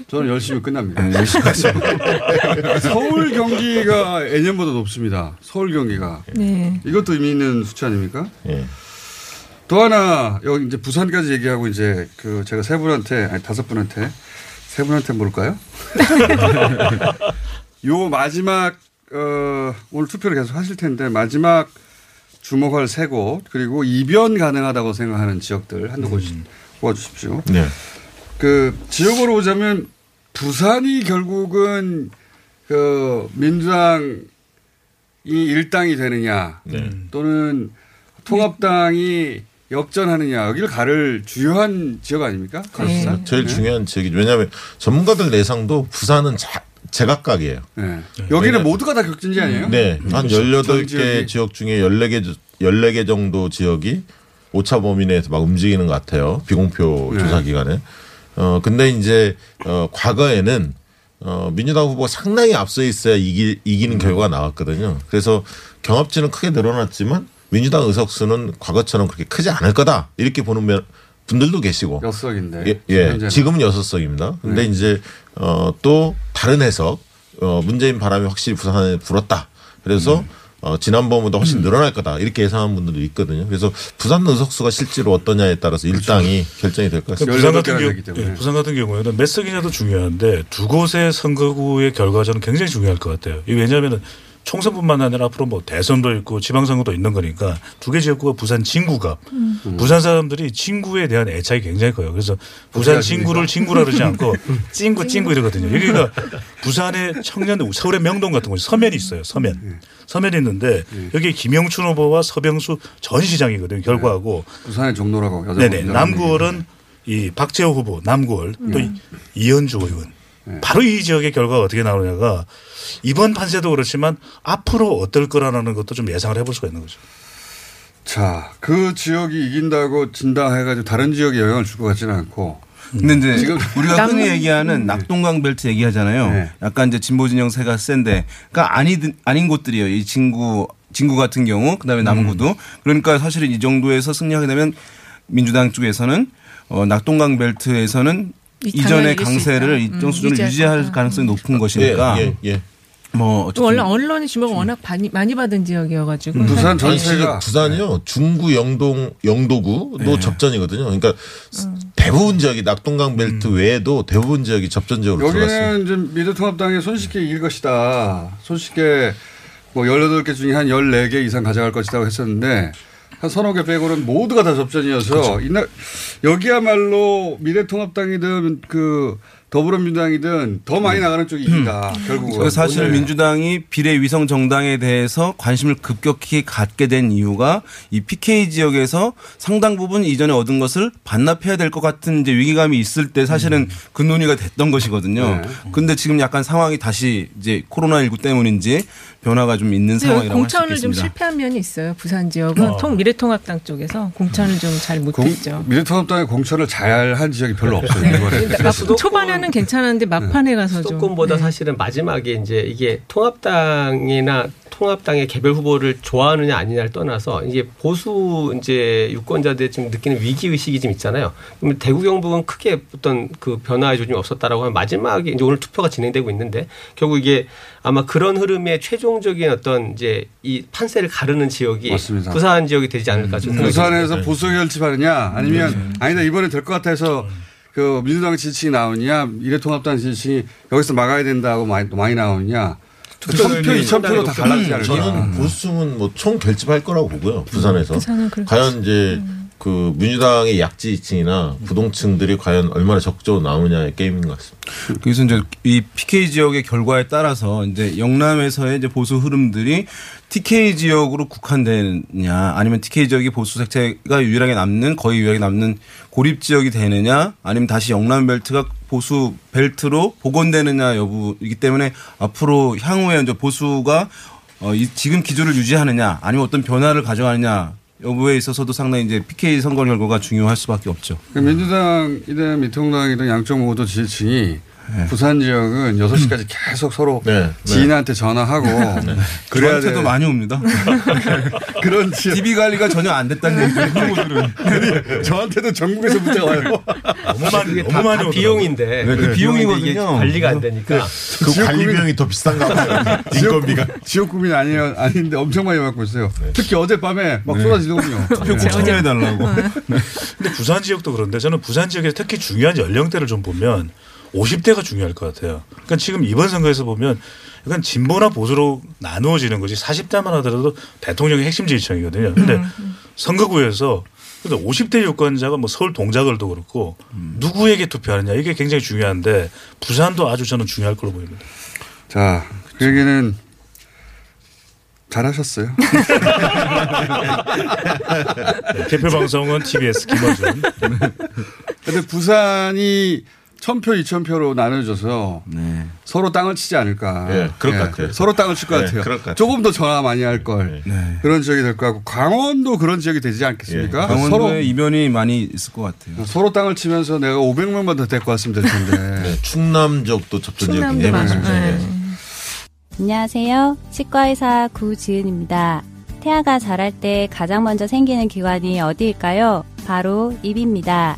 Speaker 8: 저는 열심히 끝납니다.
Speaker 13: 네, 열심히
Speaker 8: 서울 경기가 예년보다 높습니다. 서울 경기가.
Speaker 11: 네.
Speaker 8: 이것도 의미 있는 수치 아닙니까?
Speaker 10: 예.
Speaker 8: 또 하나 여기 이제 부산까지 얘기하고 이제 그 제가 세 분한테 아니 다섯 분한테 세 분한테 물을까요? 요 마지막 어 오늘 투표를 계속 하실 텐데 마지막 주목할 세 곳 그리고 이변 가능하다고 생각하는 지역들 한두 곳 뽑아주십시오.
Speaker 10: 네.
Speaker 8: 그 지역으로 오자면 부산이 결국은 그 민주당이 일당이 되느냐
Speaker 10: 네.
Speaker 8: 또는 통합당이 역전하느냐 여기를 가를 주요한 지역 아닙니까? 가로수산?
Speaker 10: 제일
Speaker 8: 네.
Speaker 10: 중요한 지역이죠. 왜냐하면 전문가들 내상도 부산은 자, 제각각이에요.
Speaker 8: 네. 여기는 모두가 다 격진지 아니에요?
Speaker 10: 네.
Speaker 8: 한전
Speaker 10: 18개
Speaker 8: 지역이.
Speaker 10: 지역 중에 14개, 14개 정도 지역이 오차 범위 내에서 막 움직이는 것 같아요. 비공표
Speaker 8: 네.
Speaker 10: 조사 기간에. 어, 근데 이제, 어, 과거에는 어, 민주당 후보가 상당히 앞서 있어야 이기, 이기는 결과가 나왔거든요. 그래서 경합치는 크게 늘어났지만 민주당 의석수는 과거처럼 그렇게 크지 않을 거다. 이렇게 보는 면- 분들도 계시고.
Speaker 8: 몇 석인데.
Speaker 10: 예, 예. 지금은 여섯 석입니다. 근데
Speaker 8: 네.
Speaker 10: 이제 어, 또 다른 해석, 어, 문재인 바람이 확실히 부산에 불었다. 그래서
Speaker 8: 음.
Speaker 10: 어, 지난번보다 훨씬 늘어날 거다. 이렇게 예상하는 분들도 있거든요. 그래서 부산 의석수가 실제로 어떠냐에 따라서 일당이 결정이
Speaker 9: 될것그
Speaker 10: 같습니다.
Speaker 9: 부산 같은 경우, 예, 부산 같은 경우에는 몇 석이냐도 중요한데 두 곳의 선거구의 결과가 저는 굉장히 중요할 것 같아요. 왜냐하면 총선뿐만 아니라 앞으로 뭐 대선도 있고 지방선거도 있는 거니까 두 개 지역구가 부산 진구가
Speaker 11: 음.
Speaker 9: 부산 사람들이 진구에 대한 애착이 굉장히 커요. 그래서 부산 진구를 진구라 그러지 않고 찐구 찐구 이러거든요. 여기가 부산의 청년 서울의 명동 같은 곳 서면이 있어요. 서면 서면이 있는데 여기 김영춘 후보와 서병수 전 시장이거든요. 결과하고
Speaker 8: 부산의 종로라고
Speaker 9: 네네 남구월은 이 박재호 후보 남구월 또
Speaker 8: 음.
Speaker 9: 이현주 의원 바로 이 지역의 결과가 어떻게 나오냐가 이번 판세도 그렇지만 앞으로 어떨 거라는 것도 좀 예상을 해볼 수가 있는 거죠.
Speaker 8: 자, 그 지역이 이긴다고 진단해가지고 다른 지역에 영향을 줄 것 같지는 않고.
Speaker 13: 근데 이제
Speaker 8: 지금
Speaker 13: 우리가 흔히 얘기하는 낙동강 벨트 얘기하잖아요. 약간 이제 진보 진영 세가 센데, 그러니까 아니 아닌 곳들이에요. 이 진구 진구 같은 경우, 그다음에 남구도. 그러니까 사실은 이 정도에서 승리하게 되면 민주당 쪽에서는 어, 낙동강 벨트에서는
Speaker 11: 이
Speaker 13: 이전의 강세를. 일정
Speaker 11: 음,
Speaker 13: 수준을
Speaker 11: 유지할
Speaker 13: 유지할. 가능성이 높은 것이니까.
Speaker 10: 예, 예, 예.
Speaker 13: 뭐
Speaker 11: 원래 언론의 주목을 워낙 많이, 많이 받은 지역이어가지고
Speaker 8: 부산
Speaker 10: 아니, 지금 부산이요 중구 영동 영도구도
Speaker 8: 네.
Speaker 10: 접전이거든요. 그러니까
Speaker 11: 음.
Speaker 10: 대부분 지역이 낙동강 벨트 외에도 대부분 지역이 접전 지역으로 들어갔습니다.
Speaker 8: 여기는 좀 미래통합당이 손쉽게 이길 것이다. 손쉽게 뭐 18개 중에 한 14개 이상 가져갈 것이라고 했었는데 한 서너 개 빼고는 모두가 다 접전이어서
Speaker 10: 그렇죠.
Speaker 8: 이날 여기야말로 미래통합당이든 그 더불어민주당이든 더 많이 나가는 쪽이 이긴다. 결국은.
Speaker 13: 그 사실
Speaker 8: 오늘
Speaker 13: 민주당이 비례 위성 정당에 대해서 관심을 급격히 갖게 된 이유가 이 PK 지역에서 상당 부분 이전에 얻은 것을 반납해야 될 것 같은 이제 위기감이 있을 때 사실은 그 논의가 됐던 것이거든요.
Speaker 11: 네.
Speaker 13: 근데 지금 약간 상황이 다시 이제 코로나 19 때문인지 변화가 좀 있는 상황이라고 할수
Speaker 11: 공천을 좀. 실패한 면이 있어요. 부산 지역은
Speaker 8: 어.
Speaker 11: 통 미래통합당 쪽에서 공천을 좀 잘 못했죠.
Speaker 8: 미래통합당의 공천을 잘 한 지역이 별로 없어요. 이번에.
Speaker 11: 그러니까 막 초반에는 괜찮았는데 막판에 가서 좀
Speaker 12: 수도권보다
Speaker 11: 네.
Speaker 12: 사실은 마지막에 이제 이게 통합당이나 통합당의 개별 후보를 좋아하느냐 아니냐를 떠나서 이게 보수 이제 유권자들이 좀 느끼는 위기 의식이 좀 있잖아요. 그러면 대구 경북은 크게 어떤 그 변화의 조짐이 없었다라고 하면 마지막에 이제 오늘 투표가 진행되고 있는데 결국 이게 아마 그런 흐름의 최종적인 어떤 이제 이 판세를 가르는 지역이
Speaker 8: 맞습니다.
Speaker 12: 부산 지역이 되지 않을까 저는
Speaker 8: 부산에서. 보수 결집하느냐 아니면
Speaker 12: 음.
Speaker 8: 아니다 이번에 될 것 같아서 그 민주당 지지층이 나오느냐 미래통합당 지지층이 여기서 막아야 된다고 많이, 많이 나오느냐 선표 2,000표로 다 갈라지지 않을까.
Speaker 10: 저는 보수층은 뭐 총 결집할 거라고 보고요. 부산에서.
Speaker 11: 부산은 그렇죠.
Speaker 10: 과연 이제 그 민주당의 약지층이나 부동층들이 과연 얼마나 적극적으로 나오느냐의 게임인 것 같습니다.
Speaker 13: 그래서 이제 이 PK 지역의 결과에 따라서 이제 영남에서의 이제 보수 흐름들이 TK 지역으로 국한되느냐 아니면 TK 지역이 보수 색채가 유일하게 남는 거의 유일하게 남는 고립 지역이 되느냐 아니면 다시 영남 벨트가 보수 벨트로 복원되느냐 여부이기 때문에 앞으로 향후에 이제 보수가 어, 이 지금 기조를 유지하느냐 아니면 어떤 변화를 가져가느냐 여부에 있어서도 상당히 이제 PK 선거 결과가 중요할 수밖에 없죠.
Speaker 8: 그 민주당 이든 미통당이든 양쪽 모두 지지층이 부산 지역은 6시까지 계속 서로
Speaker 10: 네,
Speaker 8: 지인한테 전화하고 그래야
Speaker 13: 저한테도
Speaker 8: 돼.
Speaker 13: 많이 옵니다.
Speaker 8: 그런 지역.
Speaker 13: DB 관리가 전혀 안 됐다는 후보들은.
Speaker 8: 아니, 저한테도 전국에서 문자가 와요.
Speaker 9: 너무 많이 너무
Speaker 12: 다,
Speaker 9: 많이.
Speaker 12: 비용인데
Speaker 13: 네,
Speaker 12: 그그
Speaker 13: 비용이거든요.
Speaker 12: 관리가 안 되니까
Speaker 10: 그 관리 비용이 더 비싼가 봐요. 인건비가.
Speaker 8: 지역 구민 아니에요. 아닌데 엄청 많이 받고 있어요. 특히 어젯밤에 막 쏟아지더군요.
Speaker 13: 투표 꼭 참여해 달라고.
Speaker 9: 근데 부산 지역도 그런데 저는 부산 지역에서 특히 중요한 연령대를 좀 보면 50대가 중요할 것 같아요. 그러니까 지금 이번 선거에서 보면 약간 진보나 보수로 나누어지는 것이 40대만 하더라도 대통령의 핵심 지지층이거든요. 근데 선거구에서 근데 50대 유권자가 뭐 서울 동작을도 그렇고 누구에게 투표하느냐 이게 굉장히 중요한데 부산도 아주 저는 중요할 걸로 보입니다.
Speaker 8: 자, 그 얘기는 잘하셨어요.
Speaker 9: 네, 개표 방송은 TBS 김어준.
Speaker 8: 근데 부산이 1000표, 2000표로 나눠져서
Speaker 13: 네.
Speaker 8: 서로 땅을 치지 않을까.
Speaker 10: 예, 그럴 것 같아요.
Speaker 8: 서로 땅을 칠것
Speaker 10: 네,
Speaker 8: 같아요.
Speaker 10: 그럴 것.
Speaker 8: 조금 더 전화 많이 할 걸.
Speaker 13: 네.
Speaker 8: 그런 지역이 될 것 같고 강원도 그런 지역이 되지 않겠습니까?
Speaker 13: 강원도에
Speaker 8: 아, 서로
Speaker 13: 이변이 많이 있을 것 같아요.
Speaker 8: 서로 땅을 치면서 내가 500명만 더 데리고 왔으면 될 텐데.
Speaker 10: 네, 충남 지역도 접전 지역
Speaker 11: 충남도
Speaker 10: 굉장히
Speaker 11: 많아요.
Speaker 10: 많습니다. 예.
Speaker 11: 네.
Speaker 14: 안녕하세요. 치과의사 구지은입니다. 태아가 자랄 때 가장 먼저 생기는 기관이 어디일까요? 바로 입입니다.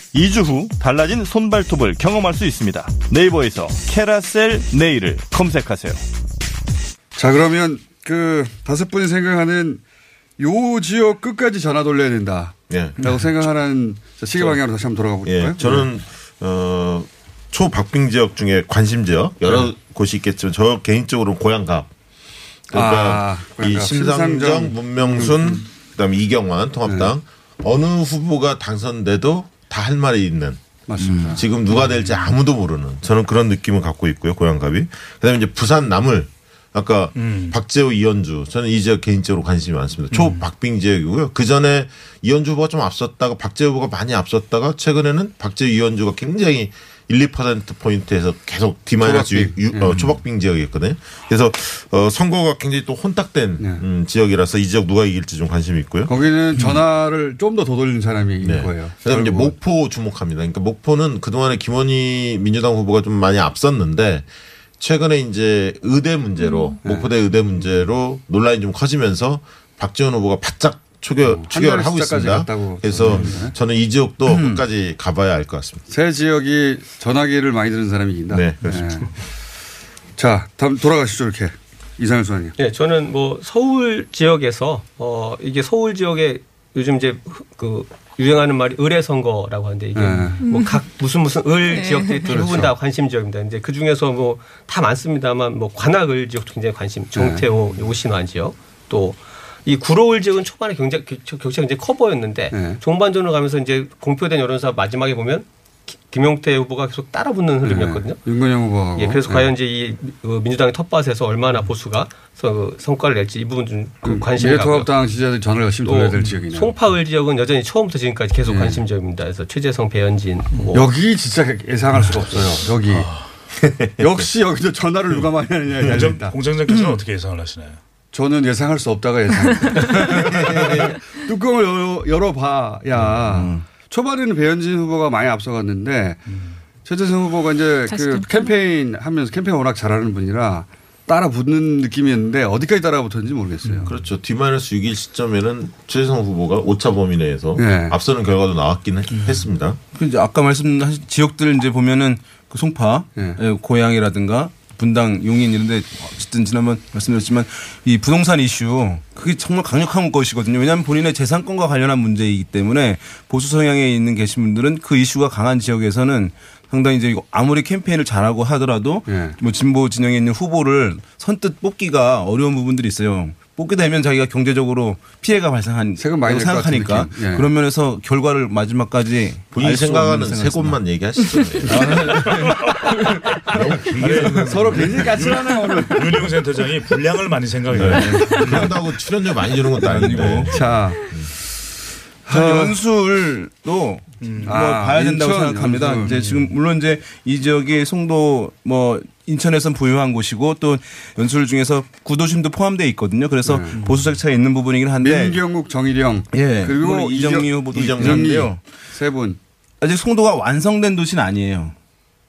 Speaker 3: 2주 후 달라진 손발톱을 경험할 수 있습니다. 네이버에서 캐라셀 네일을 검색하세요.
Speaker 8: 자, 그러면 그 다섯 분이 생각하는 요 지역 끝까지 전화 돌려야 된다.
Speaker 10: 예.
Speaker 8: 라고 생각하는 자, 시계 방향으로 다시 한번 돌아가 볼까요?
Speaker 10: 예, 저는 어, 초박빙 지역 중에 관심 지역 여러
Speaker 8: 네.
Speaker 10: 곳이 있겠지만 저 개인적으로 고향갑 그러니까
Speaker 8: 아,
Speaker 10: 이
Speaker 8: 고향갑.
Speaker 10: 심상정,
Speaker 8: 심상정,
Speaker 10: 문명순 그다음에 이경환 통합당
Speaker 8: 네.
Speaker 10: 어느 후보가 당선돼도 다 할 말이 있는
Speaker 8: 맞습니다.
Speaker 10: 지금 누가 될지 아무도 모르는 저는 그런 느낌을 갖고 있고요 고향갑이 그다음에 이제 부산 남을 아까 박재호 이현주 저는 이 지역 개인적으로 관심이 많습니다. 초 박빙 지역이고요. 그 전에 이현주 후보가 좀 앞섰다가 박재호 후보가 많이 앞섰다가 최근에는 박재호 이현주가 굉장히 1, 2% 포인트에서 계속 디마이너스 어, 초박빙 지역이었거든요. 그래서 어, 선거가 굉장히 또 혼탁된 음, 지역이라서 이 지역 누가 이길지 좀 관심이 있고요.
Speaker 8: 거기는 전화를 좀더더 돌리는 사람이 있는 거예요.
Speaker 10: 그다음에 이제. 목포 주목합니다. 그러니까 목포는 그동안에 김원희 민주당 후보가 좀 많이 앞섰는데 최근에 이제 의대 문제로
Speaker 8: 네.
Speaker 10: 목포대 의대 문제로 논란이 좀 커지면서 박지원 후보가 바짝 추격, 추격을
Speaker 8: 달
Speaker 10: 하고
Speaker 8: 숫자까지
Speaker 10: 있습니다.
Speaker 8: 갔다고
Speaker 10: 그래서
Speaker 8: 들었는데.
Speaker 10: 저는 이 지역도 끝까지 가봐야 알 것 같습니다.
Speaker 8: 새 지역이 전화기를 많이 드는 사람이 이긴다.
Speaker 10: 네, 그렇습니다.
Speaker 8: 자, 다음 돌아가시죠 이렇게 이상현 소장님.
Speaker 12: 예, 저는 뭐 서울 지역에서 어 이게 서울 지역에 요즘 이제 그 유행하는 말이 의뢰 선거라고 하는데 이게
Speaker 8: 네.
Speaker 12: 뭐각 무슨 무슨 을
Speaker 11: 네.
Speaker 12: 지역들이 대부분
Speaker 8: 그렇죠.
Speaker 12: 다 관심 지역입니다. 이제 그 중에서 뭐 다 많습니다만 뭐 관악을 지역도 굉장히 관심, 정태호, 오신환 지역 또 이 구로을 지역은 초반에 격- 격차가 굉장히 커 보였는데
Speaker 8: 네.
Speaker 12: 종반전으로 가면서 이제 공표된 여론조사 마지막에 보면 기- 김용태 후보가 계속 따라붙는 흐름이었거든요.
Speaker 8: 네. 윤건영 후보하고.
Speaker 12: 예, 그래서
Speaker 8: 네.
Speaker 12: 과연 이제 이 어, 민주당의 텃밭에서 얼마나 보수가 서- 성과를 낼지 이 부분 좀 그 관심이 가고요.
Speaker 8: 미래통합당 지지자들이 전화를 열심히 돌려야 될 지역이네요.
Speaker 12: 송파을 지역은 여전히 처음부터 지금까지 계속
Speaker 8: 네.
Speaker 12: 관심 지역입니다. 그래서 최재성, 배현진 뭐
Speaker 8: 여기 진짜 예상할 수가 없어요. 여기. 역시 여기도 전화를 누가 많이 하느냐에 달려있다.
Speaker 9: 공장장께서는 어떻게 예상을 하시나요?
Speaker 8: 저는 예상할 수 없다가 예상. 뚜껑을 열어, 열어봐야
Speaker 9: 음.
Speaker 8: 초반에는 배현진 후보가 많이 앞서갔는데 최재성 후보가 이제
Speaker 11: 그좀
Speaker 8: 캠페인 하면서 캠페인 워낙 잘하는 분이라 따라 붙는 느낌이었는데 어디까지 따라 붙었는지 모르겠어요.
Speaker 10: 그렇죠. 디마이너스 6일 시점에는 최재성 후보가 오차 범위 내에서
Speaker 8: 네.
Speaker 10: 앞서는 결과도 나왔긴 했- 했습니다.
Speaker 13: 그 이제 아까 말씀하신 지역들 이제 보면은 그 송파,
Speaker 8: 네.
Speaker 13: 예, 고양이라든가 분당, 용인 이런데 어쨌든 지난번 말씀드렸지만 이 부동산 이슈 그게 정말 강력한 것이거든요. 왜냐하면 본인의 재산권과 관련한 문제이기 때문에 보수 성향에 있는 계신 분들은 그 이슈가 강한 지역에서는 상당히 이제 아무리 캠페인을 잘하고 하더라도
Speaker 8: 예.
Speaker 13: 뭐 진보 진영에 있는 후보를 선뜻 뽑기가 어려운 부분들이 있어요. 뽑게 되면 자기가 경제적으로 피해가 발생한
Speaker 8: 세금 많이
Speaker 13: 생각하니까.
Speaker 8: 예.
Speaker 13: 그런 면에서 결과를 마지막까지 알수
Speaker 10: 생각하는
Speaker 13: 없는
Speaker 10: 세 곳만 얘기하시죠.
Speaker 8: 서로 굉장히 까칠하네 오늘.
Speaker 9: 윤영 센터장이 분량을 많이 생각해요.
Speaker 10: 그런다고 하고 출연료 많이 주는 것도 아니고.
Speaker 8: 자,
Speaker 13: 저 연술도 뭐
Speaker 8: 아,
Speaker 13: 봐야 된다고
Speaker 8: 인천
Speaker 13: 생각합니다.
Speaker 8: 연술.
Speaker 13: 이제 지금 물론 이제 이 지역이 송도 뭐 인천에선 부유한 곳이고 또 연술 중에서 구도심도 포함되어 있거든요. 그래서 보수 색채가 있는 부분이긴 한데
Speaker 8: 민경욱, 정일영,
Speaker 13: 예
Speaker 8: 그리고
Speaker 13: 이정미
Speaker 8: 이정-
Speaker 13: 후보도
Speaker 8: 이정미
Speaker 13: 있는데요.
Speaker 8: 세 분.
Speaker 13: 아직 송도가 완성된 도시는 아니에요.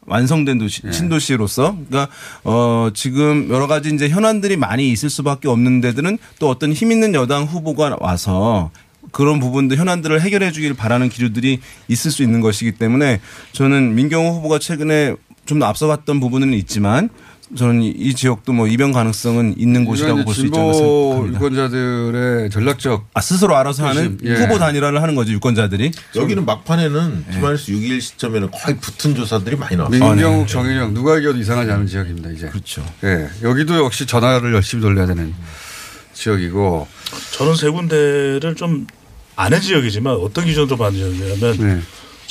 Speaker 13: 완성된 도시, 신도시로서. 그러니까, 어, 지금 여러 가지 이제 현안들이 많이 있을 수밖에 없는 데들은 또 어떤 힘 있는 여당 후보가 와서 그런 부분들 현안들을 해결해 주길 바라는 기류들이 있을 수 있는 것이기 때문에 저는 민경욱 후보가 최근에 좀 더 앞서갔던 부분은 있지만 저는 이- 이 지역도 뭐 이변 가능성은 있는 곳이라고 볼 수 있지 않나 생각합니다.
Speaker 8: 유권자들의 전략적
Speaker 13: 아, 스스로 알아서 하는
Speaker 8: 예.
Speaker 13: 후보 단일화를 하는 거죠, 유권자들이.
Speaker 10: 여기는 막판에는 D 마이너스 6일 시점에는 거의 붙은 조사들이 많이 나왔어요.
Speaker 8: 민경욱, 정일영 누가 이겨도 이상하지 않은 지역입니다 이제.
Speaker 13: 그렇죠.
Speaker 8: 예, 여기도 역시 전화를 열심히 돌려야 되는 지역이고.
Speaker 9: 저는 세 군데를 좀 아는 지역이지만 어떤 기준으로 지역이냐면
Speaker 8: 네.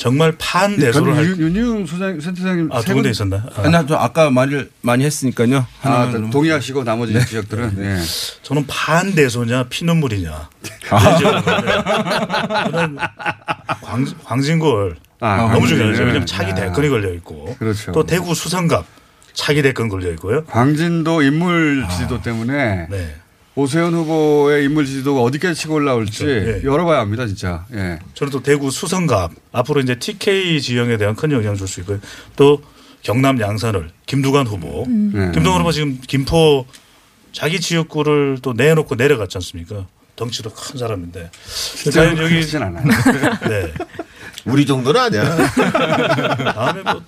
Speaker 9: 정말 판대소를 할.
Speaker 8: 윤윤 소장 센터장님
Speaker 9: 아, 세두 군데
Speaker 8: 군-
Speaker 9: 있었나? 아.
Speaker 13: 아니, 저 아까 말을 많이 했으니까요.
Speaker 8: 아,
Speaker 13: 하나만
Speaker 8: 동의하시고 나머지 지역들은 네.
Speaker 9: 저는 판대소냐 피눈물이냐.
Speaker 8: 아.
Speaker 9: 저는 광, 광진골
Speaker 8: 아,
Speaker 9: 너무. 중요하죠. 왜냐면
Speaker 8: 네.
Speaker 9: 차기
Speaker 8: 아.
Speaker 9: 대권이 걸려 있고
Speaker 8: 그렇죠.
Speaker 9: 또 대구 수성갑 차기 대권 걸려 있고요.
Speaker 8: 광진도 인물 지지도 때문에
Speaker 9: 네.
Speaker 8: 오세훈 후보의 인물 지지도가 어디까지 치고 올라올지
Speaker 9: 그렇죠. 예.
Speaker 8: 열어봐야 합니다, 진짜. 예.
Speaker 9: 저는 또 대구 수성갑 앞으로 이제 TK 지형에 대한 큰 영향을 줄 수 있고요. 또 경남 양산을 김두관 후보.
Speaker 8: 네.
Speaker 9: 김두관 후보 지금 김포 자기 지역구를 또 내놓고 내려갔지 않습니까? 덩치도 큰 사람인데. 과연 여기
Speaker 8: 않아요.
Speaker 9: 네.
Speaker 10: 우리 정도는 아니야.
Speaker 9: 다음에 뭐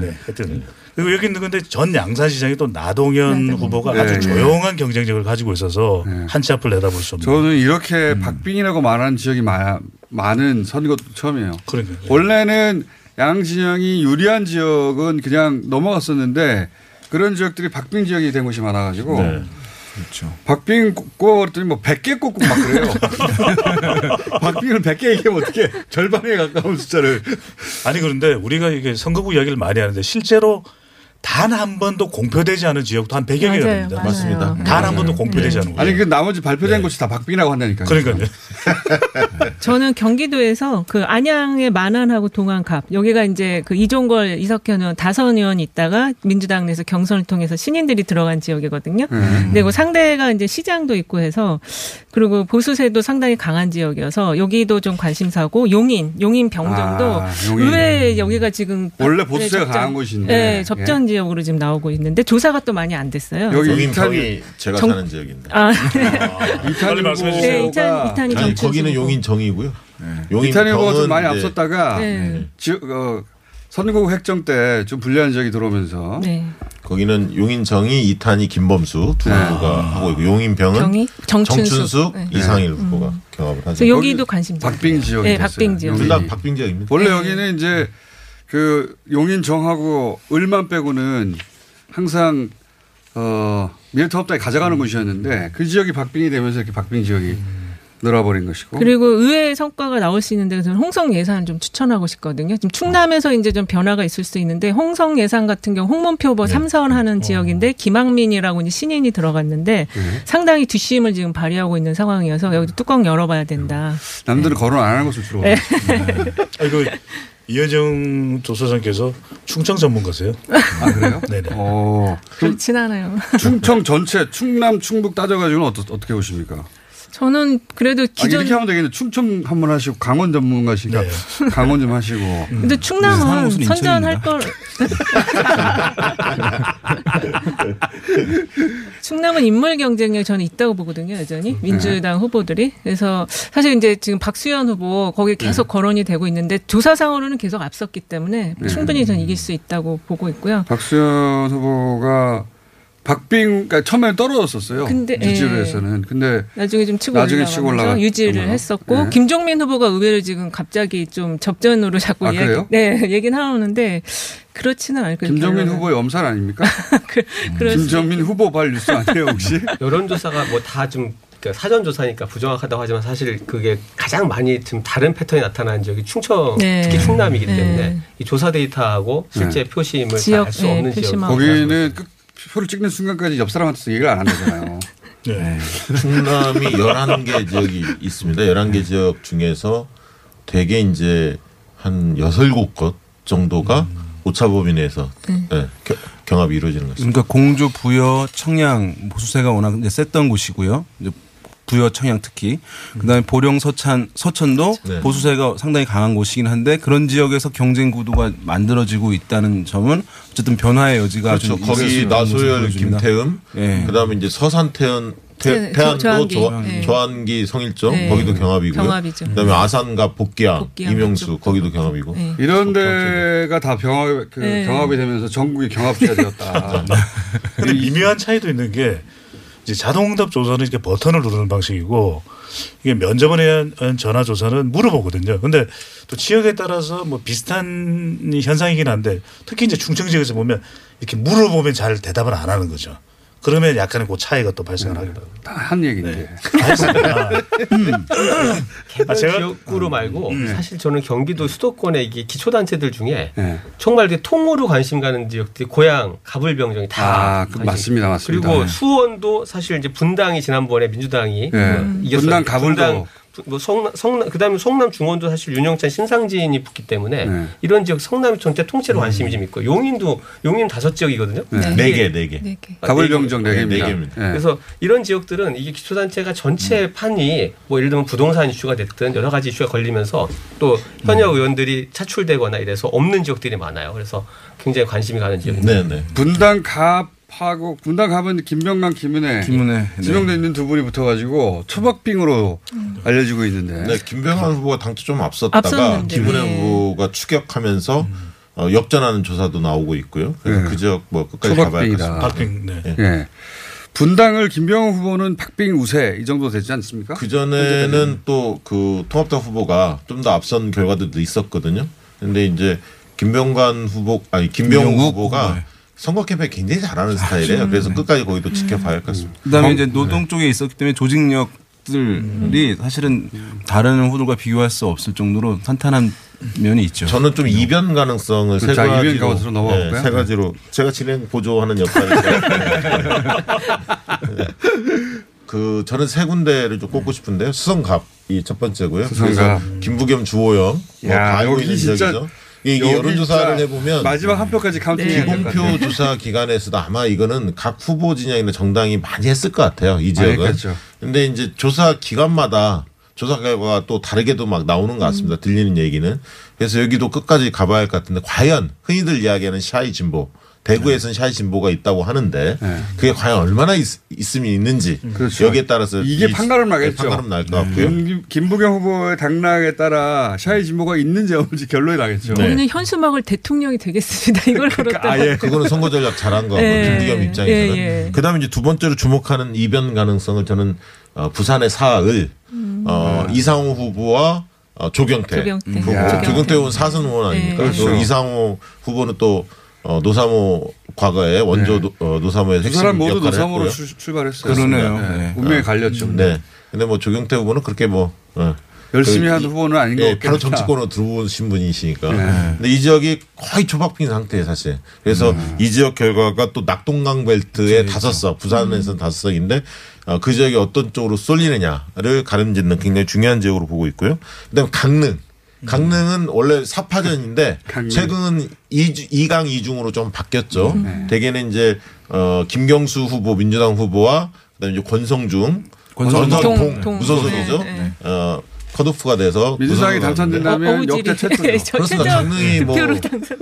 Speaker 9: 네, 하여튼 그리고 여기 있는 건데 전 양산시장이 또 나동현 후보가
Speaker 8: 네,
Speaker 9: 아주
Speaker 8: 네.
Speaker 9: 조용한 경쟁력을 가지고 있어서 한치 앞을 내다볼 수 없는.
Speaker 8: 저는 이렇게
Speaker 9: 음.
Speaker 8: 박빙이라고 말하는 지역이 마, 많은 선거도 처음이에요.
Speaker 9: 그러니까
Speaker 8: 원래는 양 진영이 유리한 지역은 그냥 넘어갔었는데 그런 지역들이 박빙 지역이 된 곳이 많아가지고
Speaker 9: 네.
Speaker 13: 그렇죠.
Speaker 8: 박빙 꼽았더니 뭐 100개 꼽고 막 그래요. 박빙을 100개 얘기하면 어떻게 절반에 가까운 숫자를.
Speaker 9: 아니 그런데 우리가 이게 선거구 이야기를 많이 하는데 실제로 단 한 번도 공표되지 않은 지역도 한 100여 개가 됩니다.
Speaker 8: 맞아요. 맞습니다.
Speaker 9: 단 한 번도 공표되지 않은
Speaker 8: 아니 그 나머지 발표된 곳이 다 박빙이라고 한다니까요.
Speaker 9: 그러니까요.
Speaker 11: 저는 경기도에서 그 안양의 만안하고 동안갑 여기가 이제 그 이종걸 이석현 의원 다선 의원이 있다가 민주당 내에서 경선을 통해서 신인들이 들어간 지역이거든요.
Speaker 8: 음.
Speaker 11: 그리고 상대가 이제 시장도 있고 해서 그리고 보수세도 상당히 강한 지역이어서 여기도 좀 관심사고 용인 용인 병정도
Speaker 8: 아, 용인.
Speaker 11: 의외에 여기가 지금
Speaker 8: 원래
Speaker 11: 네,
Speaker 8: 보수세가
Speaker 11: 접전-
Speaker 8: 강한 곳인데.
Speaker 11: 네, 접전 지역으로 지금 나오고 있는데 조사가 또 많이 안 됐어요.
Speaker 8: 여기
Speaker 10: 용인
Speaker 8: 이탄이
Speaker 10: 제가
Speaker 11: 정-
Speaker 10: 사는 지역인데.
Speaker 11: 아,
Speaker 8: 이탄희
Speaker 9: 말씀해
Speaker 8: 후보가
Speaker 11: 네, 이탄, 이탄이
Speaker 10: 아니 거기는. 용인 정이고요. 용인
Speaker 8: 이탄희 후보가 좀
Speaker 10: 병은
Speaker 8: 많이 앞섰다가
Speaker 11: 네.
Speaker 8: 지역 어, 선거구 획정 때 좀 불리한 지역이 들어오면서
Speaker 11: 네.
Speaker 10: 거기는 용인 정이 이탄이 김범수 두
Speaker 8: 네.
Speaker 10: 후보가 하고 있고 용인 병은
Speaker 11: 병이 정춘수.
Speaker 10: 정춘수
Speaker 11: 네.
Speaker 10: 이상일 후보가 경합을 하죠.
Speaker 11: 그래서 여기도 관심.
Speaker 8: 박빙 지역이
Speaker 11: 네,
Speaker 8: 됐어요.
Speaker 11: 박빙 지역.
Speaker 10: 둘다
Speaker 8: 용인이.
Speaker 10: 박빙 지역입니다.
Speaker 8: 원래
Speaker 11: 네.
Speaker 8: 여기는 이제 그 용인 정하고 을만 빼고는 항상 어 미래통합당이 가져가는 곳이었는데 그 지역이 박빙이 되면서 이렇게 박빙 지역이 늘어버린 것이고.
Speaker 11: 그리고 의외의 성과가 나올 수 있는데 저는 홍성 예산 좀 추천하고 싶거든요. 지금 충남에서 이제 좀 변화가 있을 수 있는데 홍성 예산 같은 경우 홍문표 후보 삼선 하는 지역인데 김학민이라고 이제 신인이 들어갔는데 상당히 뒷심을 지금 발휘하고 있는 상황이어서 여기도 뚜껑 열어봐야 된다.
Speaker 8: 남들은 거론 안 하는 곳을 주로.
Speaker 11: 네.
Speaker 9: 아이고 이현정 조소장께서 충청 전문가세요?
Speaker 8: 아 그래요?
Speaker 9: 네네.
Speaker 8: 어.
Speaker 11: 그렇진 않아요.
Speaker 8: 충청 전체 충남 충북 따져가지고는 어떠, 어떻게 보십니까?
Speaker 11: 저는 그래도
Speaker 8: 아,
Speaker 11: 기존
Speaker 8: 이렇게 하면 되겠네. 충청 한 번 하시고 강원 전문가시니까 강원 좀 하시고.
Speaker 11: 근데 충남은 선전할 걸. 충남은 인물 경쟁력 저는 있다고 보거든요, 여전히 민주당 후보들이. 그래서 사실 이제 지금 박수현 후보 거기 계속 거론이 되고 있는데 조사상으로는 계속 앞섰기 때문에
Speaker 8: 네.
Speaker 11: 충분히 전 이길 수 있다고 보고 있고요.
Speaker 8: 박수현 후보가 박빙, 그러니까 처음에 떨어졌었어요.
Speaker 11: 근데,
Speaker 8: 유지로에서는. 근데
Speaker 11: 나중에 좀 치고
Speaker 8: 나중에 치고 올라가
Speaker 11: 유지를 했었고
Speaker 8: 네.
Speaker 11: 김종민 후보가 의외로 지금 갑자기 좀 접전으로 자꾸
Speaker 8: 아,
Speaker 11: 이야기,
Speaker 8: 그래요?
Speaker 11: 네 얘기는 하는데 그렇지는 않을 거예요.
Speaker 8: 김정민
Speaker 11: 결론은.
Speaker 8: 후보의 엄살 아닙니까?
Speaker 11: 그럴 수
Speaker 8: 김정민 후보 발 뉴스 아니에요 혹시?
Speaker 12: 여론조사가 뭐 다좀 사전 조사니까 부정확하다고 하지만 사실 그게 가장 많이 지금 다른 패턴이 나타나는 지역이 충청
Speaker 11: 네.
Speaker 12: 특히 충남이기
Speaker 11: 네.
Speaker 12: 때문에 이 조사 데이터하고 실제
Speaker 8: 네.
Speaker 12: 표심을
Speaker 11: 지역,
Speaker 12: 알수
Speaker 11: 네,
Speaker 12: 없는 지역.
Speaker 8: 거기는 끝- 표를 찍는 순간까지 옆 사람한테서 얘기를 안 한다잖아요.
Speaker 9: 네.
Speaker 10: 충남이 11개 지역이 있습니다. 11개 지역 중에서 대개 이제 한 6, 7곳 정도가 오차범위 내에서 네, 겨- 경합이 이루어지는 것입니다.
Speaker 13: 그러니까 공주, 부여, 청양 보수세가 워낙 이제 셌던 곳이고요. 이제 부여, 청양 특히. 그다음에 보령, 서찬, 서천도
Speaker 10: 네.
Speaker 13: 보수세가 상당히 강한 곳이긴 한데 그런 지역에서 경쟁 구도가 만들어지고 있다는 점은 어쨌든 변화의 여지가
Speaker 10: 그렇죠. 거기 나소열,
Speaker 13: 보여줍니다.
Speaker 10: 김태흠,
Speaker 13: 예.
Speaker 10: 그다음에 이제 서산태연,
Speaker 11: 태-
Speaker 10: 태, 태안도
Speaker 11: 조한기.
Speaker 10: 조,
Speaker 11: 네.
Speaker 10: 조한기 성일정
Speaker 11: 네.
Speaker 10: 거기도 경합이고요.
Speaker 11: 경합이죠.
Speaker 10: 그다음에 아산과 복기야,
Speaker 11: 복기야
Speaker 10: 이명수
Speaker 11: 그쪽도.
Speaker 10: 거기도 경합이고.
Speaker 11: 네.
Speaker 8: 이런 데가 다 병합, 그
Speaker 11: 네.
Speaker 8: 경합이 되면서 전국이 경합지가 되었다.
Speaker 9: 근데 미묘한 차이도 있는 게 이제 자동응답 조사는 이렇게 버튼을 누르는 방식이고 이게 면접원에 의한 전화 조사는 물어보거든요. 근데 또 지역에 따라서 뭐 비슷한 현상이긴 한데 특히 이제 충청 지역에서 보면 이렇게 물어보면 잘 대답을 안 하는 거죠. 그러면 약간의 그 차이가 또 발생을 하기도 하고.
Speaker 8: 다한 얘기인데.
Speaker 9: 알겠습니다.
Speaker 12: 개별
Speaker 9: 아, 제가-
Speaker 12: 지역구로 말고
Speaker 8: 음.
Speaker 12: 사실 저는 경기도 수도권의 이게 기초단체들 중에
Speaker 8: 네.
Speaker 12: 정말 이렇게 통으로 관심 가는 지역들이 고양, 가불병정이 다
Speaker 8: 아, 그. 맞습니다, 맞습니다.
Speaker 12: 그리고
Speaker 8: 네.
Speaker 12: 수원도 사실 이제 분당이 지난번에 민주당이
Speaker 8: 네.
Speaker 12: 어, 이겼어요.
Speaker 8: 분당, 가불도.
Speaker 12: 뭐 성남, 성남 그다음에 성남 중원도 사실 윤영찬 신상진이 붙기 때문에
Speaker 8: 네.
Speaker 12: 이런 지역 성남이 전체 통째로 관심이 좀 있고 용인도 용인 다섯 지역이거든요.
Speaker 8: 네.
Speaker 10: 네 개, 네 개.
Speaker 11: 네 개.
Speaker 12: 아,
Speaker 8: 가불병정 네네
Speaker 12: 개.
Speaker 8: 개입니다.
Speaker 10: 네 개입니다.
Speaker 8: 네.
Speaker 12: 그래서 이런 지역들은 이게 기초단체가 전체 판이 뭐 예를 들면 부동산 이슈가 됐든 여러 가지 이슈가 걸리면서 또 현역 의원들이 차출되거나 이래서 없는 지역들이 많아요. 그래서 굉장히 관심이 가는 지역입니다.
Speaker 10: 네, 네.
Speaker 8: 분당 갑 하고 분당 갑은 김병만, 김은혜,
Speaker 13: 김은혜, 네.
Speaker 8: 지명돼 있는 두 분이 붙어가지고 초박빙으로 알려지고 있는데.
Speaker 10: 네, 김병환 후보가 당초 좀 앞섰다가
Speaker 11: 앞섰는데,
Speaker 10: 김은혜
Speaker 11: 네.
Speaker 10: 후보가 추격하면서 어, 역전하는 조사도 나오고 있고요. 그래서
Speaker 8: 네.
Speaker 10: 그 지역 뭐 끝까지
Speaker 8: 초박빙이다.
Speaker 9: 박빙. 네.
Speaker 8: 예. 분당을 김병호 후보는 박빙 우세 이 정도 되지 않습니까?
Speaker 10: 그 전에는 또 그 통합당 후보가 좀 더 앞선 결과들도 있었거든요. 근데 이제 김병관 후보 아니 김병욱
Speaker 13: 김병욱
Speaker 10: 후보가. 선거 캠페인 굉장히 잘하는 스타일이에요. 그래서 끝까지 거기도 지켜봐야 할 것 같습니다.
Speaker 13: 그다음에
Speaker 10: 어,
Speaker 13: 이제 노동 쪽에 있었기 때문에 조직력 들이 사실은 다른 후보들과 비교할 수 없을 정도로 탄탄한 면이 있죠.
Speaker 10: 저는 좀 이변 가능성을 세
Speaker 8: 자, 이변
Speaker 10: 가지로 네,
Speaker 8: 볼까요?
Speaker 10: 세 가지로 제가 진행 보조하는 네. 그 저는 세 군데를 좀 꼽고 싶은데요. 수성갑이 첫 번째고요.
Speaker 8: 수성갑.
Speaker 10: 그래서 김부겸 주호영 뭐
Speaker 8: 야, 여기 진짜
Speaker 10: 지역이죠. 이게
Speaker 8: 여기
Speaker 10: 여론조사를 해보면
Speaker 8: 마지막 한 표까지 counting 해야 될것 같아요.
Speaker 10: 비공표 조사 기관에서도 아마 이거는 각 후보 진영이나 정당이 많이 했을 것 같아요. 이 지역은.
Speaker 8: 했겠죠.
Speaker 10: 근데 이제 조사 기관마다 조사 결과가 또 다르게도 막 나오는 것 같습니다. 들리는 얘기는. 그래서 여기도 끝까지 가봐야 할 것 같은데 과연 흔히들 이야기하는 shy 진보. 대구에서는 shy 진보가 있다고 하는데
Speaker 8: 네.
Speaker 10: 그게 과연 얼마나 있, 으면 있는지
Speaker 8: 그렇죠.
Speaker 10: 여기에 따라서
Speaker 8: 이게
Speaker 10: 이-
Speaker 8: 판가름 나겠죠. 네.
Speaker 10: 판가름 날 것 같고요.
Speaker 8: 김, 김부겸 후보의 당락에 따라 shy 진보가 있는지 없는지 결론이 나겠죠.
Speaker 10: 네.
Speaker 11: 우리는 현수막을 대통령이 되겠습니다. 이걸 걸었다.
Speaker 8: 아, 예.
Speaker 10: 그거는 선거 전략 잘한 거고
Speaker 11: 예.
Speaker 10: 김부겸 입장에서는.
Speaker 11: 예, 예.
Speaker 10: 그다음에 이제 두 번째로 주목하는 이변 가능성을 저는 어, 부산의 사을 어, 이상호 후보와 어, 조경태,
Speaker 11: 조경태.
Speaker 10: 후보.
Speaker 8: 야.
Speaker 10: 조경태 후보는 사선 의원 아닙니까?
Speaker 11: 예.
Speaker 8: 그렇죠.
Speaker 10: 또 이상호 후보는 또 어, 노사모 과거에 원조 노, 어, 노사모에서
Speaker 8: 두
Speaker 10: 핵심
Speaker 8: 사람 모두 노사모로
Speaker 10: 했고요.
Speaker 8: 출- 출발했어요.
Speaker 13: 그러네요.
Speaker 8: 네.
Speaker 13: 네.
Speaker 8: 운명이 갈렸죠.
Speaker 10: 네. 근데 뭐 조경태 후보는 그렇게 뭐 어,
Speaker 8: 열심히 그한
Speaker 10: 이-
Speaker 8: 후보는 아닌 것
Speaker 10: 예,
Speaker 8: 같긴
Speaker 10: 바로. 정치권으로 들어오신 분이시니까.
Speaker 8: 네.
Speaker 10: 근데 이 지역이 거의 초박빙 상태예요, 사실. 그래서
Speaker 8: 음.
Speaker 10: 이 지역 결과가 또 낙동강 벨트의 다섯 석, 부산에서는 다섯 석인데 어, 그 지역이 어떤 쪽으로 쏠리느냐를 가름짓는 굉장히 중요한 지역으로 보고 있고요. 그다음에 강릉. 강릉은 원래 사파전인데
Speaker 8: 강릉.
Speaker 10: 최근 이강이중으로 좀 바뀌었죠.
Speaker 8: 네.
Speaker 10: 대개는 이제 어 김경수 후보 민주당 후보와 그다음에 이제 권성중 권성동
Speaker 11: 동,
Speaker 10: 무소속이죠.
Speaker 11: 네, 네.
Speaker 10: 어, 컷오프가 돼서
Speaker 8: 민주당이 당선된다면
Speaker 11: 어.
Speaker 8: 역대 최초죠.
Speaker 11: 저
Speaker 10: 그렇습니다. 강릉이 뭐
Speaker 11: 당선.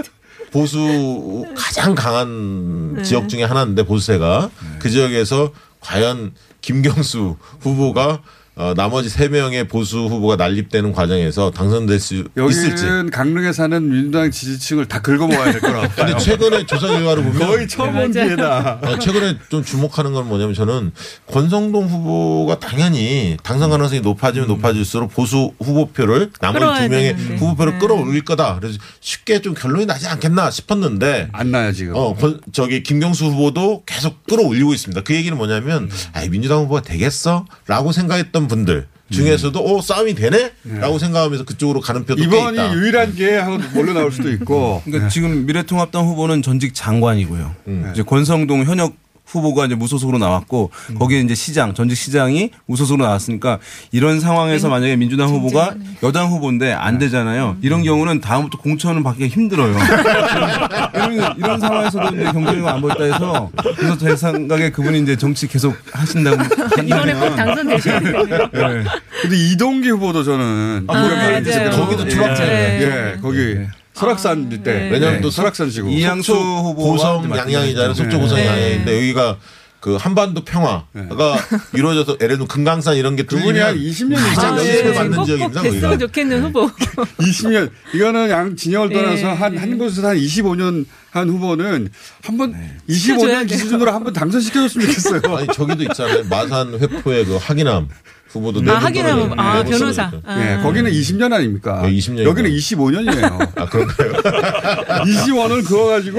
Speaker 10: 보수 가장 강한
Speaker 11: 네.
Speaker 10: 지역 중에 하나인데 보수세가 그 지역에서 과연 김경수 후보가 어, 나머지 세 명의 보수 후보가 난립되는 과정에서 당선될 수 있을지.
Speaker 8: 여기는 강릉에 사는 민주당 지지층을 다 긁어모아야 될 거라고.
Speaker 10: 근데. 최근에 조사 결과를 보면
Speaker 8: 거의 처음 온 기회다.
Speaker 10: 어, 최근에 좀 주목하는 건 뭐냐면 저는 권성동 후보가 당연히 당선 가능성이 높아지면 높아질수록 보수 후보표를 나머지 두 명의
Speaker 8: 되는데.
Speaker 10: 후보표를
Speaker 8: 네.
Speaker 10: 끌어올릴 거다. 그래서 쉽게 좀 결론이 나지 않겠나 싶었는데
Speaker 8: 안 나요 지금.
Speaker 10: 어, 권- 저기 김경수 후보도 계속 끌어올리고 있습니다. 그 얘기는 뭐냐면 아, 민주당 후보가 되겠어?라고 생각했던 분들 중에서도 오 싸움이 되네?라고 생각하면서 그쪽으로 가는 표도 꽤
Speaker 8: 이번이
Speaker 10: 있다.
Speaker 8: 유일한 기회 하고 몰려 나올 수도 있고.
Speaker 13: 그러니까 지금 미래통합당 후보는 전직 장관이고요.
Speaker 10: 음.
Speaker 13: 이제 권성동 현역 후보가 이제 무소속으로 나왔고 거기에 이제 시장 전직 시장이 무소속으로 나왔으니까 이런 상황에서 만약에 민주당 후보가 여당 후보인데 안 되잖아요. 이런 경우는 다음부터 공천을 받기가 힘들어요. 이런, 이런 상황에서도 이제 경쟁이 안 보였다 해서 그래서 제 생각에 그분이 이제 정치 계속 하신다고
Speaker 11: 이번에 꼭 당선되셔야 되네요.
Speaker 13: 네.
Speaker 8: 근데 이동기 후보도 저는
Speaker 11: 아, 맞아요.
Speaker 10: 거기도 추락자예요.
Speaker 8: 예, 예, 거기 설악산 때.
Speaker 10: 네. 왜냐하면 또
Speaker 8: 설악산 지구.
Speaker 10: 이양수 고성 양양이잖아요. 속초 고성
Speaker 8: 네.
Speaker 10: 양양인데 여기가 그 한반도 평화가 이루어져서 예를 들면 금강산 이런 게
Speaker 8: 그분이 한
Speaker 10: 뚫리면
Speaker 8: 20년
Speaker 10: 가장
Speaker 8: 이상
Speaker 10: 연습을
Speaker 8: 네.
Speaker 10: 받는
Speaker 11: 꼭
Speaker 10: 지역입니다.
Speaker 11: 됐으면. 좋겠는 후보.
Speaker 8: 20년 이거는 양 진영을 떠나서
Speaker 11: 네.
Speaker 8: 한한 곳에서 한 25년 한 후보는 한번
Speaker 11: 시켜줘야
Speaker 8: 25년
Speaker 11: 돼요.
Speaker 8: 기준으로 한번 당선시켜줬으면 좋겠어요.
Speaker 10: 아니 저기도 있잖아요. 마산 회포의 그 하기남 후보도 네
Speaker 11: 아, 하기남, 아, 변호사.
Speaker 8: 예, 거기는 20년 아닙니까?
Speaker 10: 네, 20년.
Speaker 8: 여기는 25년이에요.
Speaker 10: 아 그런가요?
Speaker 8: 20원을 그어 가지고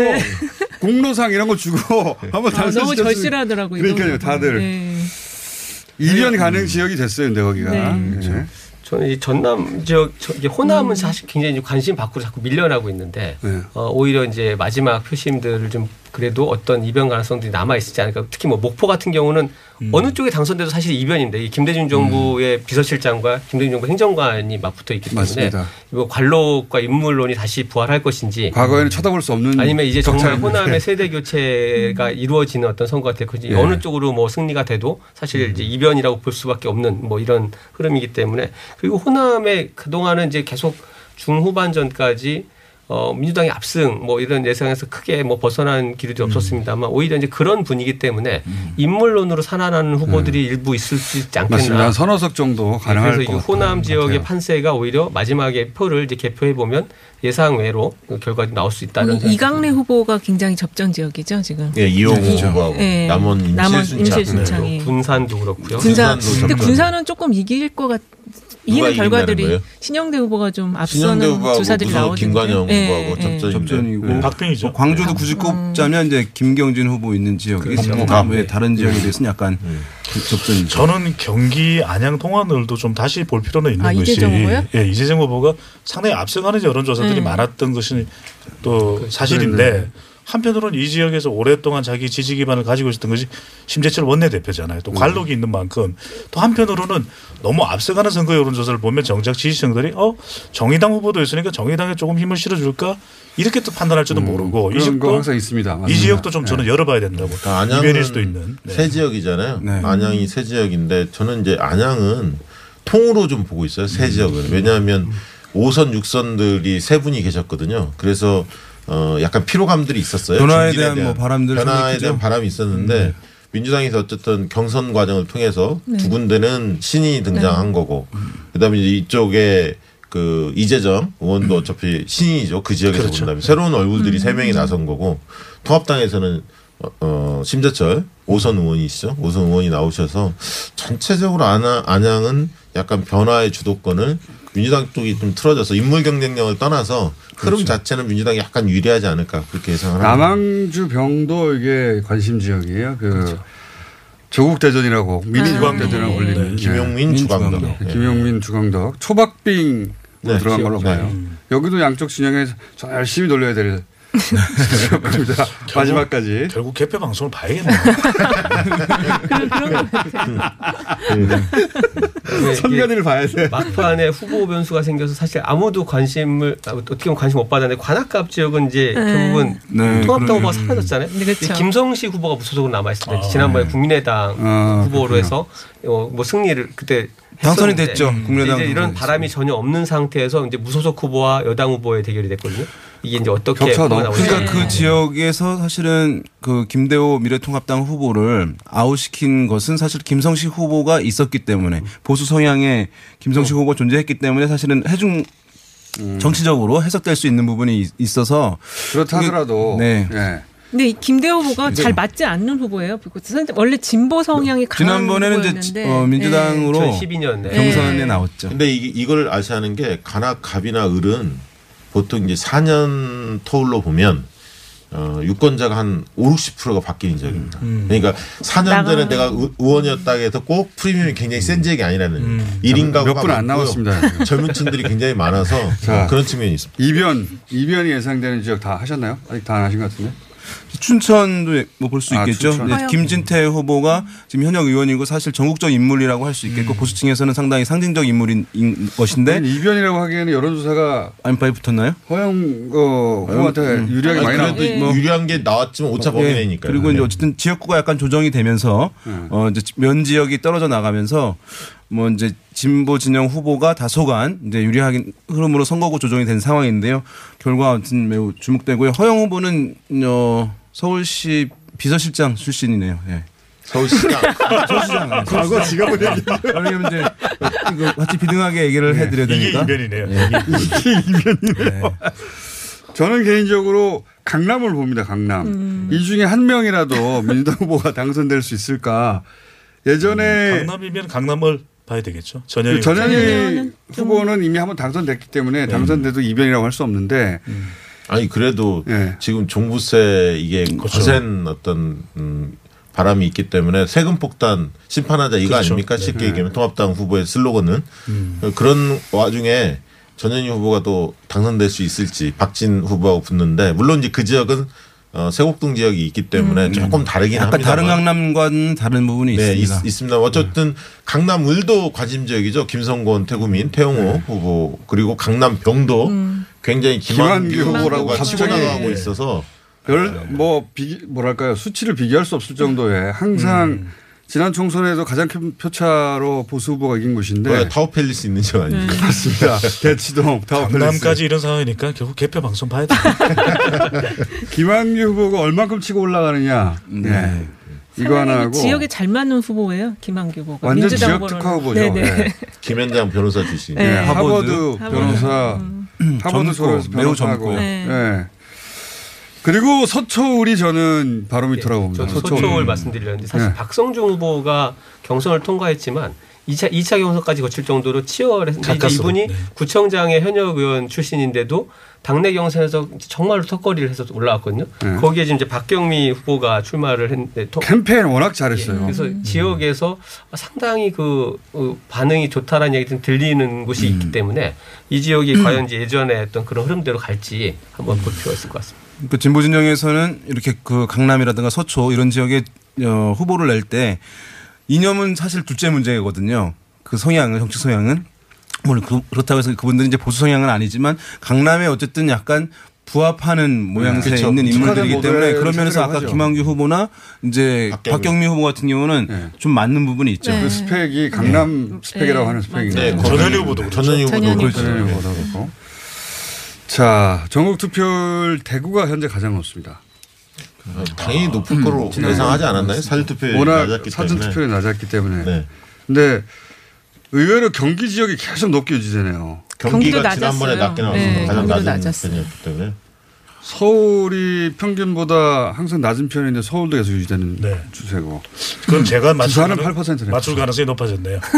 Speaker 8: 공로상 이런 거 주고 한번
Speaker 11: 아, 너무 절실하더라고요.
Speaker 8: 그러니까요. 다들
Speaker 11: 네.
Speaker 8: 2년 가능 지역이 됐어요, 근데 거기가.
Speaker 11: 네.
Speaker 8: 예.
Speaker 12: 저는 이 전남 지역 호남은 사실 굉장히 관심 밖으로 자꾸 밀려나고 있는데
Speaker 8: 네.
Speaker 12: 어, 오히려 이제 마지막 표심들을 좀 그래도 어떤 이변 가능성들이 남아 있지 않을까. 특히 뭐 목포 같은 경우는 어느 쪽에 당선돼도 사실 이변인데 이 김대중 정부의 비서실장과 김대중 정부 행정관이 맞붙어 있기 때문에. 이거 관록과 인물론이 다시 부활할 것인지
Speaker 8: 과거에는 쳐다볼 수 없는
Speaker 12: 아니면 이제 정말. 호남의 세대 교체가 이루어지는 어떤 선거 같아요.
Speaker 8: 예.
Speaker 12: 어느 쪽으로 뭐 승리가 돼도 사실 이제 이변이라고 볼 수밖에 없는 뭐 이런 흐름이기 때문에 그리고 호남의 그동안은 이제 계속 중후반전까지 어, 민주당이 압승 뭐 이런 예상에서 크게 뭐 벗어난 길이 없었습니다만 오히려 이제 그런 분위기 때문에 인물론으로 살아나는 후보들이 일부 있을 수 있지 않겠나.
Speaker 8: 맞습니다. 한 서너 석 정도 가능할
Speaker 12: 그래서
Speaker 8: 이것
Speaker 12: 호남
Speaker 8: 같아요.
Speaker 12: 지역의 판세가 오히려 마지막에 표를 이제 개표해 보면 예상 외로 그 결과가 나올 수 있다는
Speaker 11: 이- 이강래 후보가 굉장히 접전 지역이죠 지금.
Speaker 10: 예, 이용호
Speaker 11: 이-
Speaker 10: 후보하고
Speaker 11: 예.
Speaker 10: 남원
Speaker 11: 남원
Speaker 10: 임실순창.
Speaker 11: 임실순창이.
Speaker 12: 군산도 그렇고요.
Speaker 11: 군산.
Speaker 10: 군산도
Speaker 11: 근데. 군산은 조금 이길 것 같.
Speaker 10: 이긴다는
Speaker 11: 결과들이
Speaker 10: 거예요?
Speaker 11: 신영대 후보가 좀 앞서는
Speaker 10: 후보하고
Speaker 11: 조사들이 나오던데.
Speaker 10: 김관영 후보하고 접전인데.
Speaker 13: 접전이고
Speaker 10: 네.
Speaker 9: 박빙이죠.
Speaker 13: 뭐 광주도 굳이 꼽자면 이제 김경진 후보 있는 지역이
Speaker 9: 그렇죠.
Speaker 13: 뭐외 다른 지역에 대해서는 약간 그 접전이죠.
Speaker 9: 저는 경기 안양 통화늘도 좀 다시 볼 필요는 있는
Speaker 11: 아,
Speaker 9: 것이
Speaker 11: 이재정 후보요?
Speaker 9: 예, 이재정 후보가 상당히 앞서가는 여론조사들이
Speaker 11: 네.
Speaker 9: 많았던 것이 또 사실인데 한편으로는 이 지역에서 오랫동안 자기 지지 기반을 가지고 있었던 것이 심재철 원내대표잖아요. 또 관록이 있는 만큼 또 한편으로는 너무 앞서가는 선거 여론조사를 보면 정작 지지층들이 어 정의당 후보도 있으니까 정의당에 조금 힘을 실어줄까 이렇게 또 판단할지도 모르고 이 지역도
Speaker 8: 항상 있습니다.
Speaker 9: 이
Speaker 8: 맞습니다.
Speaker 9: 지역도 좀 저는 열어봐야 된다고 이변일 수도 있는 네.
Speaker 10: 새 지역이잖아요.
Speaker 13: 네.
Speaker 10: 안양이 새 지역인데 저는 이제 안양은 통으로 좀 보고 있어요. 새 지역은 왜냐하면 5선 6선들이 세 분이 계셨거든요. 그래서 어 약간 피로감들이 있었어요.
Speaker 13: 변화에
Speaker 10: 중진에
Speaker 13: 대한 뭐 바람들
Speaker 10: 변화에 대한. 바람이 있었는데 민주당에서 어쨌든 경선 과정을 통해서
Speaker 11: 네.
Speaker 10: 두 군데는 신이 등장한 거고 그다음에 이제 이쪽에 그 이재정 의원도 어차피 신이죠 그 지역에서
Speaker 9: 그렇죠.
Speaker 10: 본다면 새로운 얼굴들이 세 명이 나선 거고 통합당에서는 어, 어, 심재철 오선 의원이시죠 오선 의원이 나오셔서 전체적으로 안양, 안양은 약간 변화의 주도권을 민주당 쪽이 좀 틀어져서 인물 경쟁력을 떠나서 흐름 자체는 민주당이 약간 유리하지 않을까 그렇게 예상을 합니다.
Speaker 8: 남항주 병도 이게 관심 지역이에요. 그 조국 대전이라고 미니 조국 대전을
Speaker 10: 네.
Speaker 8: 올리는
Speaker 10: 김용민,
Speaker 8: 예.
Speaker 10: 주광덕.
Speaker 8: 네,
Speaker 10: 네.
Speaker 8: 김용민 주광덕 초박빙
Speaker 10: 네,
Speaker 8: 들어간 걸로
Speaker 10: 네.
Speaker 8: 봐요. 여기도 양쪽 진영에서 저 열심히 돌려야 될 겁니다. 마지막까지.
Speaker 9: 결국 개표 방송을 봐야겠네요.
Speaker 12: 네,
Speaker 8: 선관위를 봐야 돼.
Speaker 12: 막판에 후보 변수가 생겨서 사실 아무도 관심을 아, 어떻게 보면 관심 못 받았는데 관악갑 지역은 이제
Speaker 11: 네.
Speaker 12: 결국은
Speaker 8: 네,
Speaker 12: 통합당. 후보가 사라졌잖아요.
Speaker 11: 네, 그렇죠.
Speaker 12: 김성시 후보가 무소속으로 남아 있을 때
Speaker 8: 아,
Speaker 12: 지난번에
Speaker 8: 네.
Speaker 12: 국민의당
Speaker 8: 아,
Speaker 12: 후보로
Speaker 8: 그렇군요.
Speaker 12: 해서 어, 뭐 승리를 그때
Speaker 13: 당선이 됐죠. 국민의당
Speaker 12: 이제 이런 바람이 전혀 없는 상태에서 이제 무소속 후보와 여당 후보의 대결이 됐거든요. 이게 이제 어떻게
Speaker 8: 격차가 너무.
Speaker 13: 그러니까 그 지역에서 사실은 그 김대호 미래통합당 후보를 아웃시킨 것은 사실 김성식 후보가 있었기 때문에 보수 성향의 김성식 후보가 존재했기 때문에 사실은 해중 정치적으로 해석될 수 있는 부분이 있- 있어서
Speaker 8: 그렇다 하더라도
Speaker 13: 네.
Speaker 8: 예.
Speaker 11: 근데 이 김대호 후보가
Speaker 13: 근데-
Speaker 11: 잘 맞지 않는 후보예요. 원래 진보 성향이 강한
Speaker 13: 지난번에는 이제
Speaker 11: 후보였는데
Speaker 13: 어, 민주당으로
Speaker 12: 네. 2012년 네.
Speaker 13: 경선에
Speaker 11: 네.
Speaker 13: 나왔죠.
Speaker 10: 근데 이, 이걸 아셔야 하는 게 간악, 갑이나 을은 보통 이제 4년 토울로 보면 어, 유권자가 한 5, 60%가 바뀌는 지역입니다. 그러니까 4년 전에 내가 의- 의원이었다 해서 꼭 프리미엄이 굉장히 센 지역이 아니라는
Speaker 8: 몇
Speaker 10: 1인 가구가
Speaker 8: 분안
Speaker 10: 많고요.
Speaker 8: 남았습니다.
Speaker 10: 젊은 층들이 굉장히 많아서
Speaker 8: 자.
Speaker 10: 그런 측면이 있습니다.
Speaker 8: 이변 이변이 예상되는 지역 다 하셨나요? 아직 다 안 하신 것 같은데.
Speaker 13: 춘천도 뭐 볼수
Speaker 8: 아,
Speaker 13: 있겠죠.
Speaker 8: 춘천.
Speaker 13: 네. 김진태 후보가 지금 현역 의원이고 사실 전국적 인물이라고 할 수 있겠고
Speaker 8: 음.
Speaker 13: 보수층에서는 상당히 상징적 인물인 인 것인데
Speaker 8: 이변이라고 하기에는 여론조사가
Speaker 13: 안파에 붙었나요?
Speaker 8: 허영 어, 후보한테
Speaker 13: 음.
Speaker 8: 유리하게 많이
Speaker 10: 아니,
Speaker 8: 나왔
Speaker 10: 그래도
Speaker 11: 네.
Speaker 10: 유리한 게 나왔지만 오차 범위
Speaker 13: 예,
Speaker 10: 내니까.
Speaker 13: 그리고 이제 어쨌든 지역구가 약간 조정이 되면서 어 이제 면 지역이 떨어져 나가면서 뭐 이제 진보 진영 후보가 다소간 이제 유리하긴 흐름으로 선거구 조정이 된 상황인데요. 결과 아무튼 매우 주목되고요. 허영 후보는 어 서울시 비서실장 출신이네요. 예.
Speaker 10: 서울시장.
Speaker 13: 서울시장. 네.
Speaker 8: 과거 지갑을 얘기해.
Speaker 13: 그러면 이제 이거 같이 비등하게 얘기를 해드려야
Speaker 9: 이게
Speaker 13: 되니까.
Speaker 9: 이변이네요.
Speaker 13: 예.
Speaker 8: 이게 이변이네요. 저는 개인적으로 강남을 봅니다. 강남. 이 중에 한 명이라도 민주당 후보가 당선될 수 있을까? 예전에
Speaker 9: 강남이면 강남을 봐야 되겠죠. 전현희
Speaker 8: 후보는 이미 한번 당선됐기 때문에 당선돼도 이변이라고 할 수 없는데
Speaker 10: 아니 그래도
Speaker 8: 예.
Speaker 10: 지금 종부세 이게
Speaker 9: 그렇죠.
Speaker 10: 거센 어떤 음, 바람이 있기 때문에 세금 폭탄 심판하자 이거
Speaker 9: 그렇죠.
Speaker 10: 아닙니까? 쉽게
Speaker 8: 네.
Speaker 10: 얘기하면 통합당 후보의 슬로건은
Speaker 9: 음.
Speaker 10: 그런 와중에 전현희 후보가 또 당선될 수 있을지 박진 후보하고 붙는데 물론 이제 그 지역은 어, 세곡동 지역이 있기 때문에 조금 다르긴
Speaker 13: 음. 약간
Speaker 10: 합니다.
Speaker 13: 다른 강남과는 다른 부분이
Speaker 10: 네,
Speaker 13: 있습니다.
Speaker 10: 있, 습니다 어쨌든 강남 을도 관심 지역이죠. 김성곤, 태구민, 태용호
Speaker 8: 네.
Speaker 10: 후보 그리고 강남 병도 굉장히
Speaker 8: 김한규
Speaker 10: 김한규
Speaker 8: 후보라고 갑자기
Speaker 10: 나가고 있어서
Speaker 8: 별뭐 비기 뭐랄까요 수치를 비교할 수 없을 정도의 항상 지난 총선에도 가장 큰 표차로 보수 후보가 이긴 곳인데
Speaker 10: 왜 타워 팰리스 있는 지역 아닙니까?
Speaker 8: 맞습니다. 대치동 타워 팰리스.
Speaker 9: 강남까지 이런 상황이니까 결국 개표 방송 봐야 돼.
Speaker 8: 김한규 후보가 얼마큼 치고 올라가느냐. 네. 이거 하나 하고
Speaker 11: 지역에 잘 맞는 후보예요. 김한규 후보가.
Speaker 8: 완전 지역. 특화 후보죠.
Speaker 11: 네.
Speaker 10: 김현장 변호사 출신.
Speaker 11: 네.
Speaker 8: 네, 하버드,
Speaker 11: 하버드.
Speaker 8: 변호사, 하버드
Speaker 13: 젊고,
Speaker 8: 졸업해서
Speaker 13: 매우
Speaker 8: 변호사하고.
Speaker 13: 젊고요.
Speaker 8: 네.
Speaker 11: 네.
Speaker 8: 그리고 서초울이 저는 바로미터라고 봅니다.
Speaker 12: 저 소초를
Speaker 8: 서초울.
Speaker 12: 말씀드렸는데 사실
Speaker 8: 네.
Speaker 12: 박성중 후보가 경선을 통과했지만 2차, 2차 경선까지 거칠 정도로 치열했는데. 이분이
Speaker 9: 네.
Speaker 12: 구청장의 현역 의원 출신인데도 당내 경선에서 정말로 턱걸이를 해서 올라왔거든요.
Speaker 8: 네.
Speaker 12: 거기에 지금 이제 박경미 후보가 출마를 했는데 통-
Speaker 8: 캠페인 워낙 잘했어요.
Speaker 12: 그래서 지역에서 상당히 그 어, 반응이 좋다라는 얘기 좀 들리는 곳이
Speaker 8: 음.
Speaker 12: 있기 때문에 이 지역이 과연 이제 예전에 했던 그런 흐름대로 갈지 한번 볼 필요가 있을 것 같습니다.
Speaker 13: 그 진보 진영에서는 이렇게 그 강남이라든가 서초 이런 지역에 어, 후보를 낼 때 이념은 사실 둘째 문제거든요. 그 성향은 정치 성향은 물론 그, 그렇다고 해서 그분들은 이제 보수 성향은 아니지만 강남에 어쨌든 약간 부합하는 모양새에
Speaker 8: 그렇죠.
Speaker 13: 있는 인물들이기 때문에 그런 면에서 아까
Speaker 8: 하죠.
Speaker 13: 김한규 후보나 이제
Speaker 10: 박경미.
Speaker 13: 박경미, 후보 같은 경우는
Speaker 8: 네.
Speaker 13: 좀 맞는 부분이 있죠.
Speaker 11: 네.
Speaker 8: 그 스펙이 강남 스펙이라고
Speaker 11: 네.
Speaker 8: 하는 스펙인데.
Speaker 10: 네,
Speaker 9: 전현희 후보도 그렇죠.
Speaker 10: 전현희 후보도 그렇죠. 네.
Speaker 8: 후보도 그렇고. 자, 전국 투표율 대구가 현재 가장 높습니다.
Speaker 10: 당연히 높을 거로 예상하지 않았나요? 사전 투표율이
Speaker 8: 음.
Speaker 10: 낮았기
Speaker 8: 사전
Speaker 10: 때문에.
Speaker 8: 투표율이 낮았기 때문에.
Speaker 10: 네.
Speaker 8: 근데 의외로 경기 지역이 계속 높게 유지되네요.
Speaker 10: 경기가
Speaker 11: 경기도
Speaker 10: 지난번에
Speaker 11: 낮았어요.
Speaker 10: 낮게 나왔어요.
Speaker 11: 네,
Speaker 10: 가장
Speaker 11: 경기도
Speaker 10: 낮은
Speaker 11: 낮았어요.
Speaker 10: 편이었기 때문에.
Speaker 8: 서울이 평균보다 항상 낮은 편인데 서울도 계속 유지되는
Speaker 9: 네.
Speaker 8: 추세고.
Speaker 9: 그럼 제가 맞출
Speaker 8: 부산은
Speaker 9: 가능-
Speaker 8: 8%네.
Speaker 9: 맞출 가능성이 높아졌네요.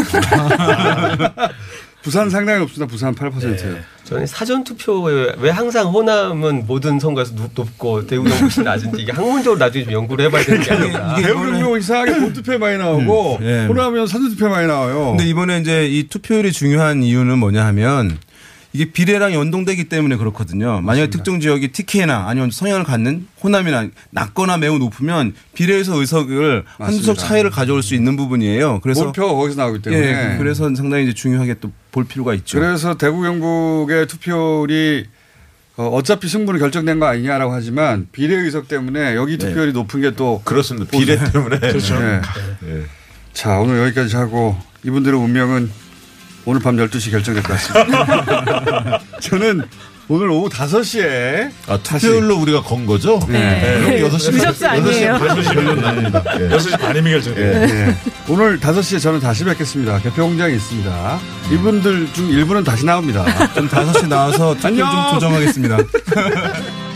Speaker 8: 부산 상당히 높습니다. 부산 8%예요.
Speaker 9: 네.
Speaker 12: 저는 사전 투표에 왜 항상 호남은 모든 선거에서 높- 높고 대구 경북이 낮은지 이게 학문적으로 나중에 좀 연구를 해봐야 되는 게 아닌가.
Speaker 8: 대우 경북 이상하게 본투표 많이 나오고
Speaker 13: 음, 예.
Speaker 8: 호남은 사전 투표 많이 나와요.
Speaker 13: 근데 이번에 이제 이 투표율이 중요한 이유는 뭐냐 하면 이게 비례랑 연동되기 때문에 그렇거든요. 만약에 특정 지역이 TK나 아니면 성향을 갖는 호남이나 낮거나 매우 높으면 비례에서 의석을 한두 석
Speaker 8: 맞습니다.
Speaker 13: 차이를 가져올 수 있는 부분이에요. 그래서
Speaker 8: 몰표가 거기서 나오기 때문에.
Speaker 13: 예, 그래서 상당히 이제 중요하게 또 볼 필요가 있죠.
Speaker 8: 그래서 대구 경북의 투표율이 어, 어차피 승부는 결정된 거 아니냐라고 하지만 비례 의석 때문에 여기 투표율이 높은 게 또
Speaker 10: 그렇습니다. 비례 때문에.
Speaker 8: 그렇죠.
Speaker 10: 네.
Speaker 8: 네. 자 오늘 여기까지 하고 이분들의 운명은 오늘 밤 12시 결정될 것 같습니다. 저는 오늘 오후 5시에
Speaker 10: 아, 투표율로 우리가 건 거죠?
Speaker 8: 네.
Speaker 10: 그럼 6시
Speaker 11: 의석수 아니에요.
Speaker 10: 6시 반이면 납니다. 예.
Speaker 9: 6시 반이면 결정돼요.
Speaker 8: 네. 오늘 5시에 저는 다시 뵙겠습니다. 개표 공장이 있습니다. 이분들 중 일부는 다시 나옵니다.
Speaker 13: 좀 5시 나와서 투표 좀! 조정하겠습니다.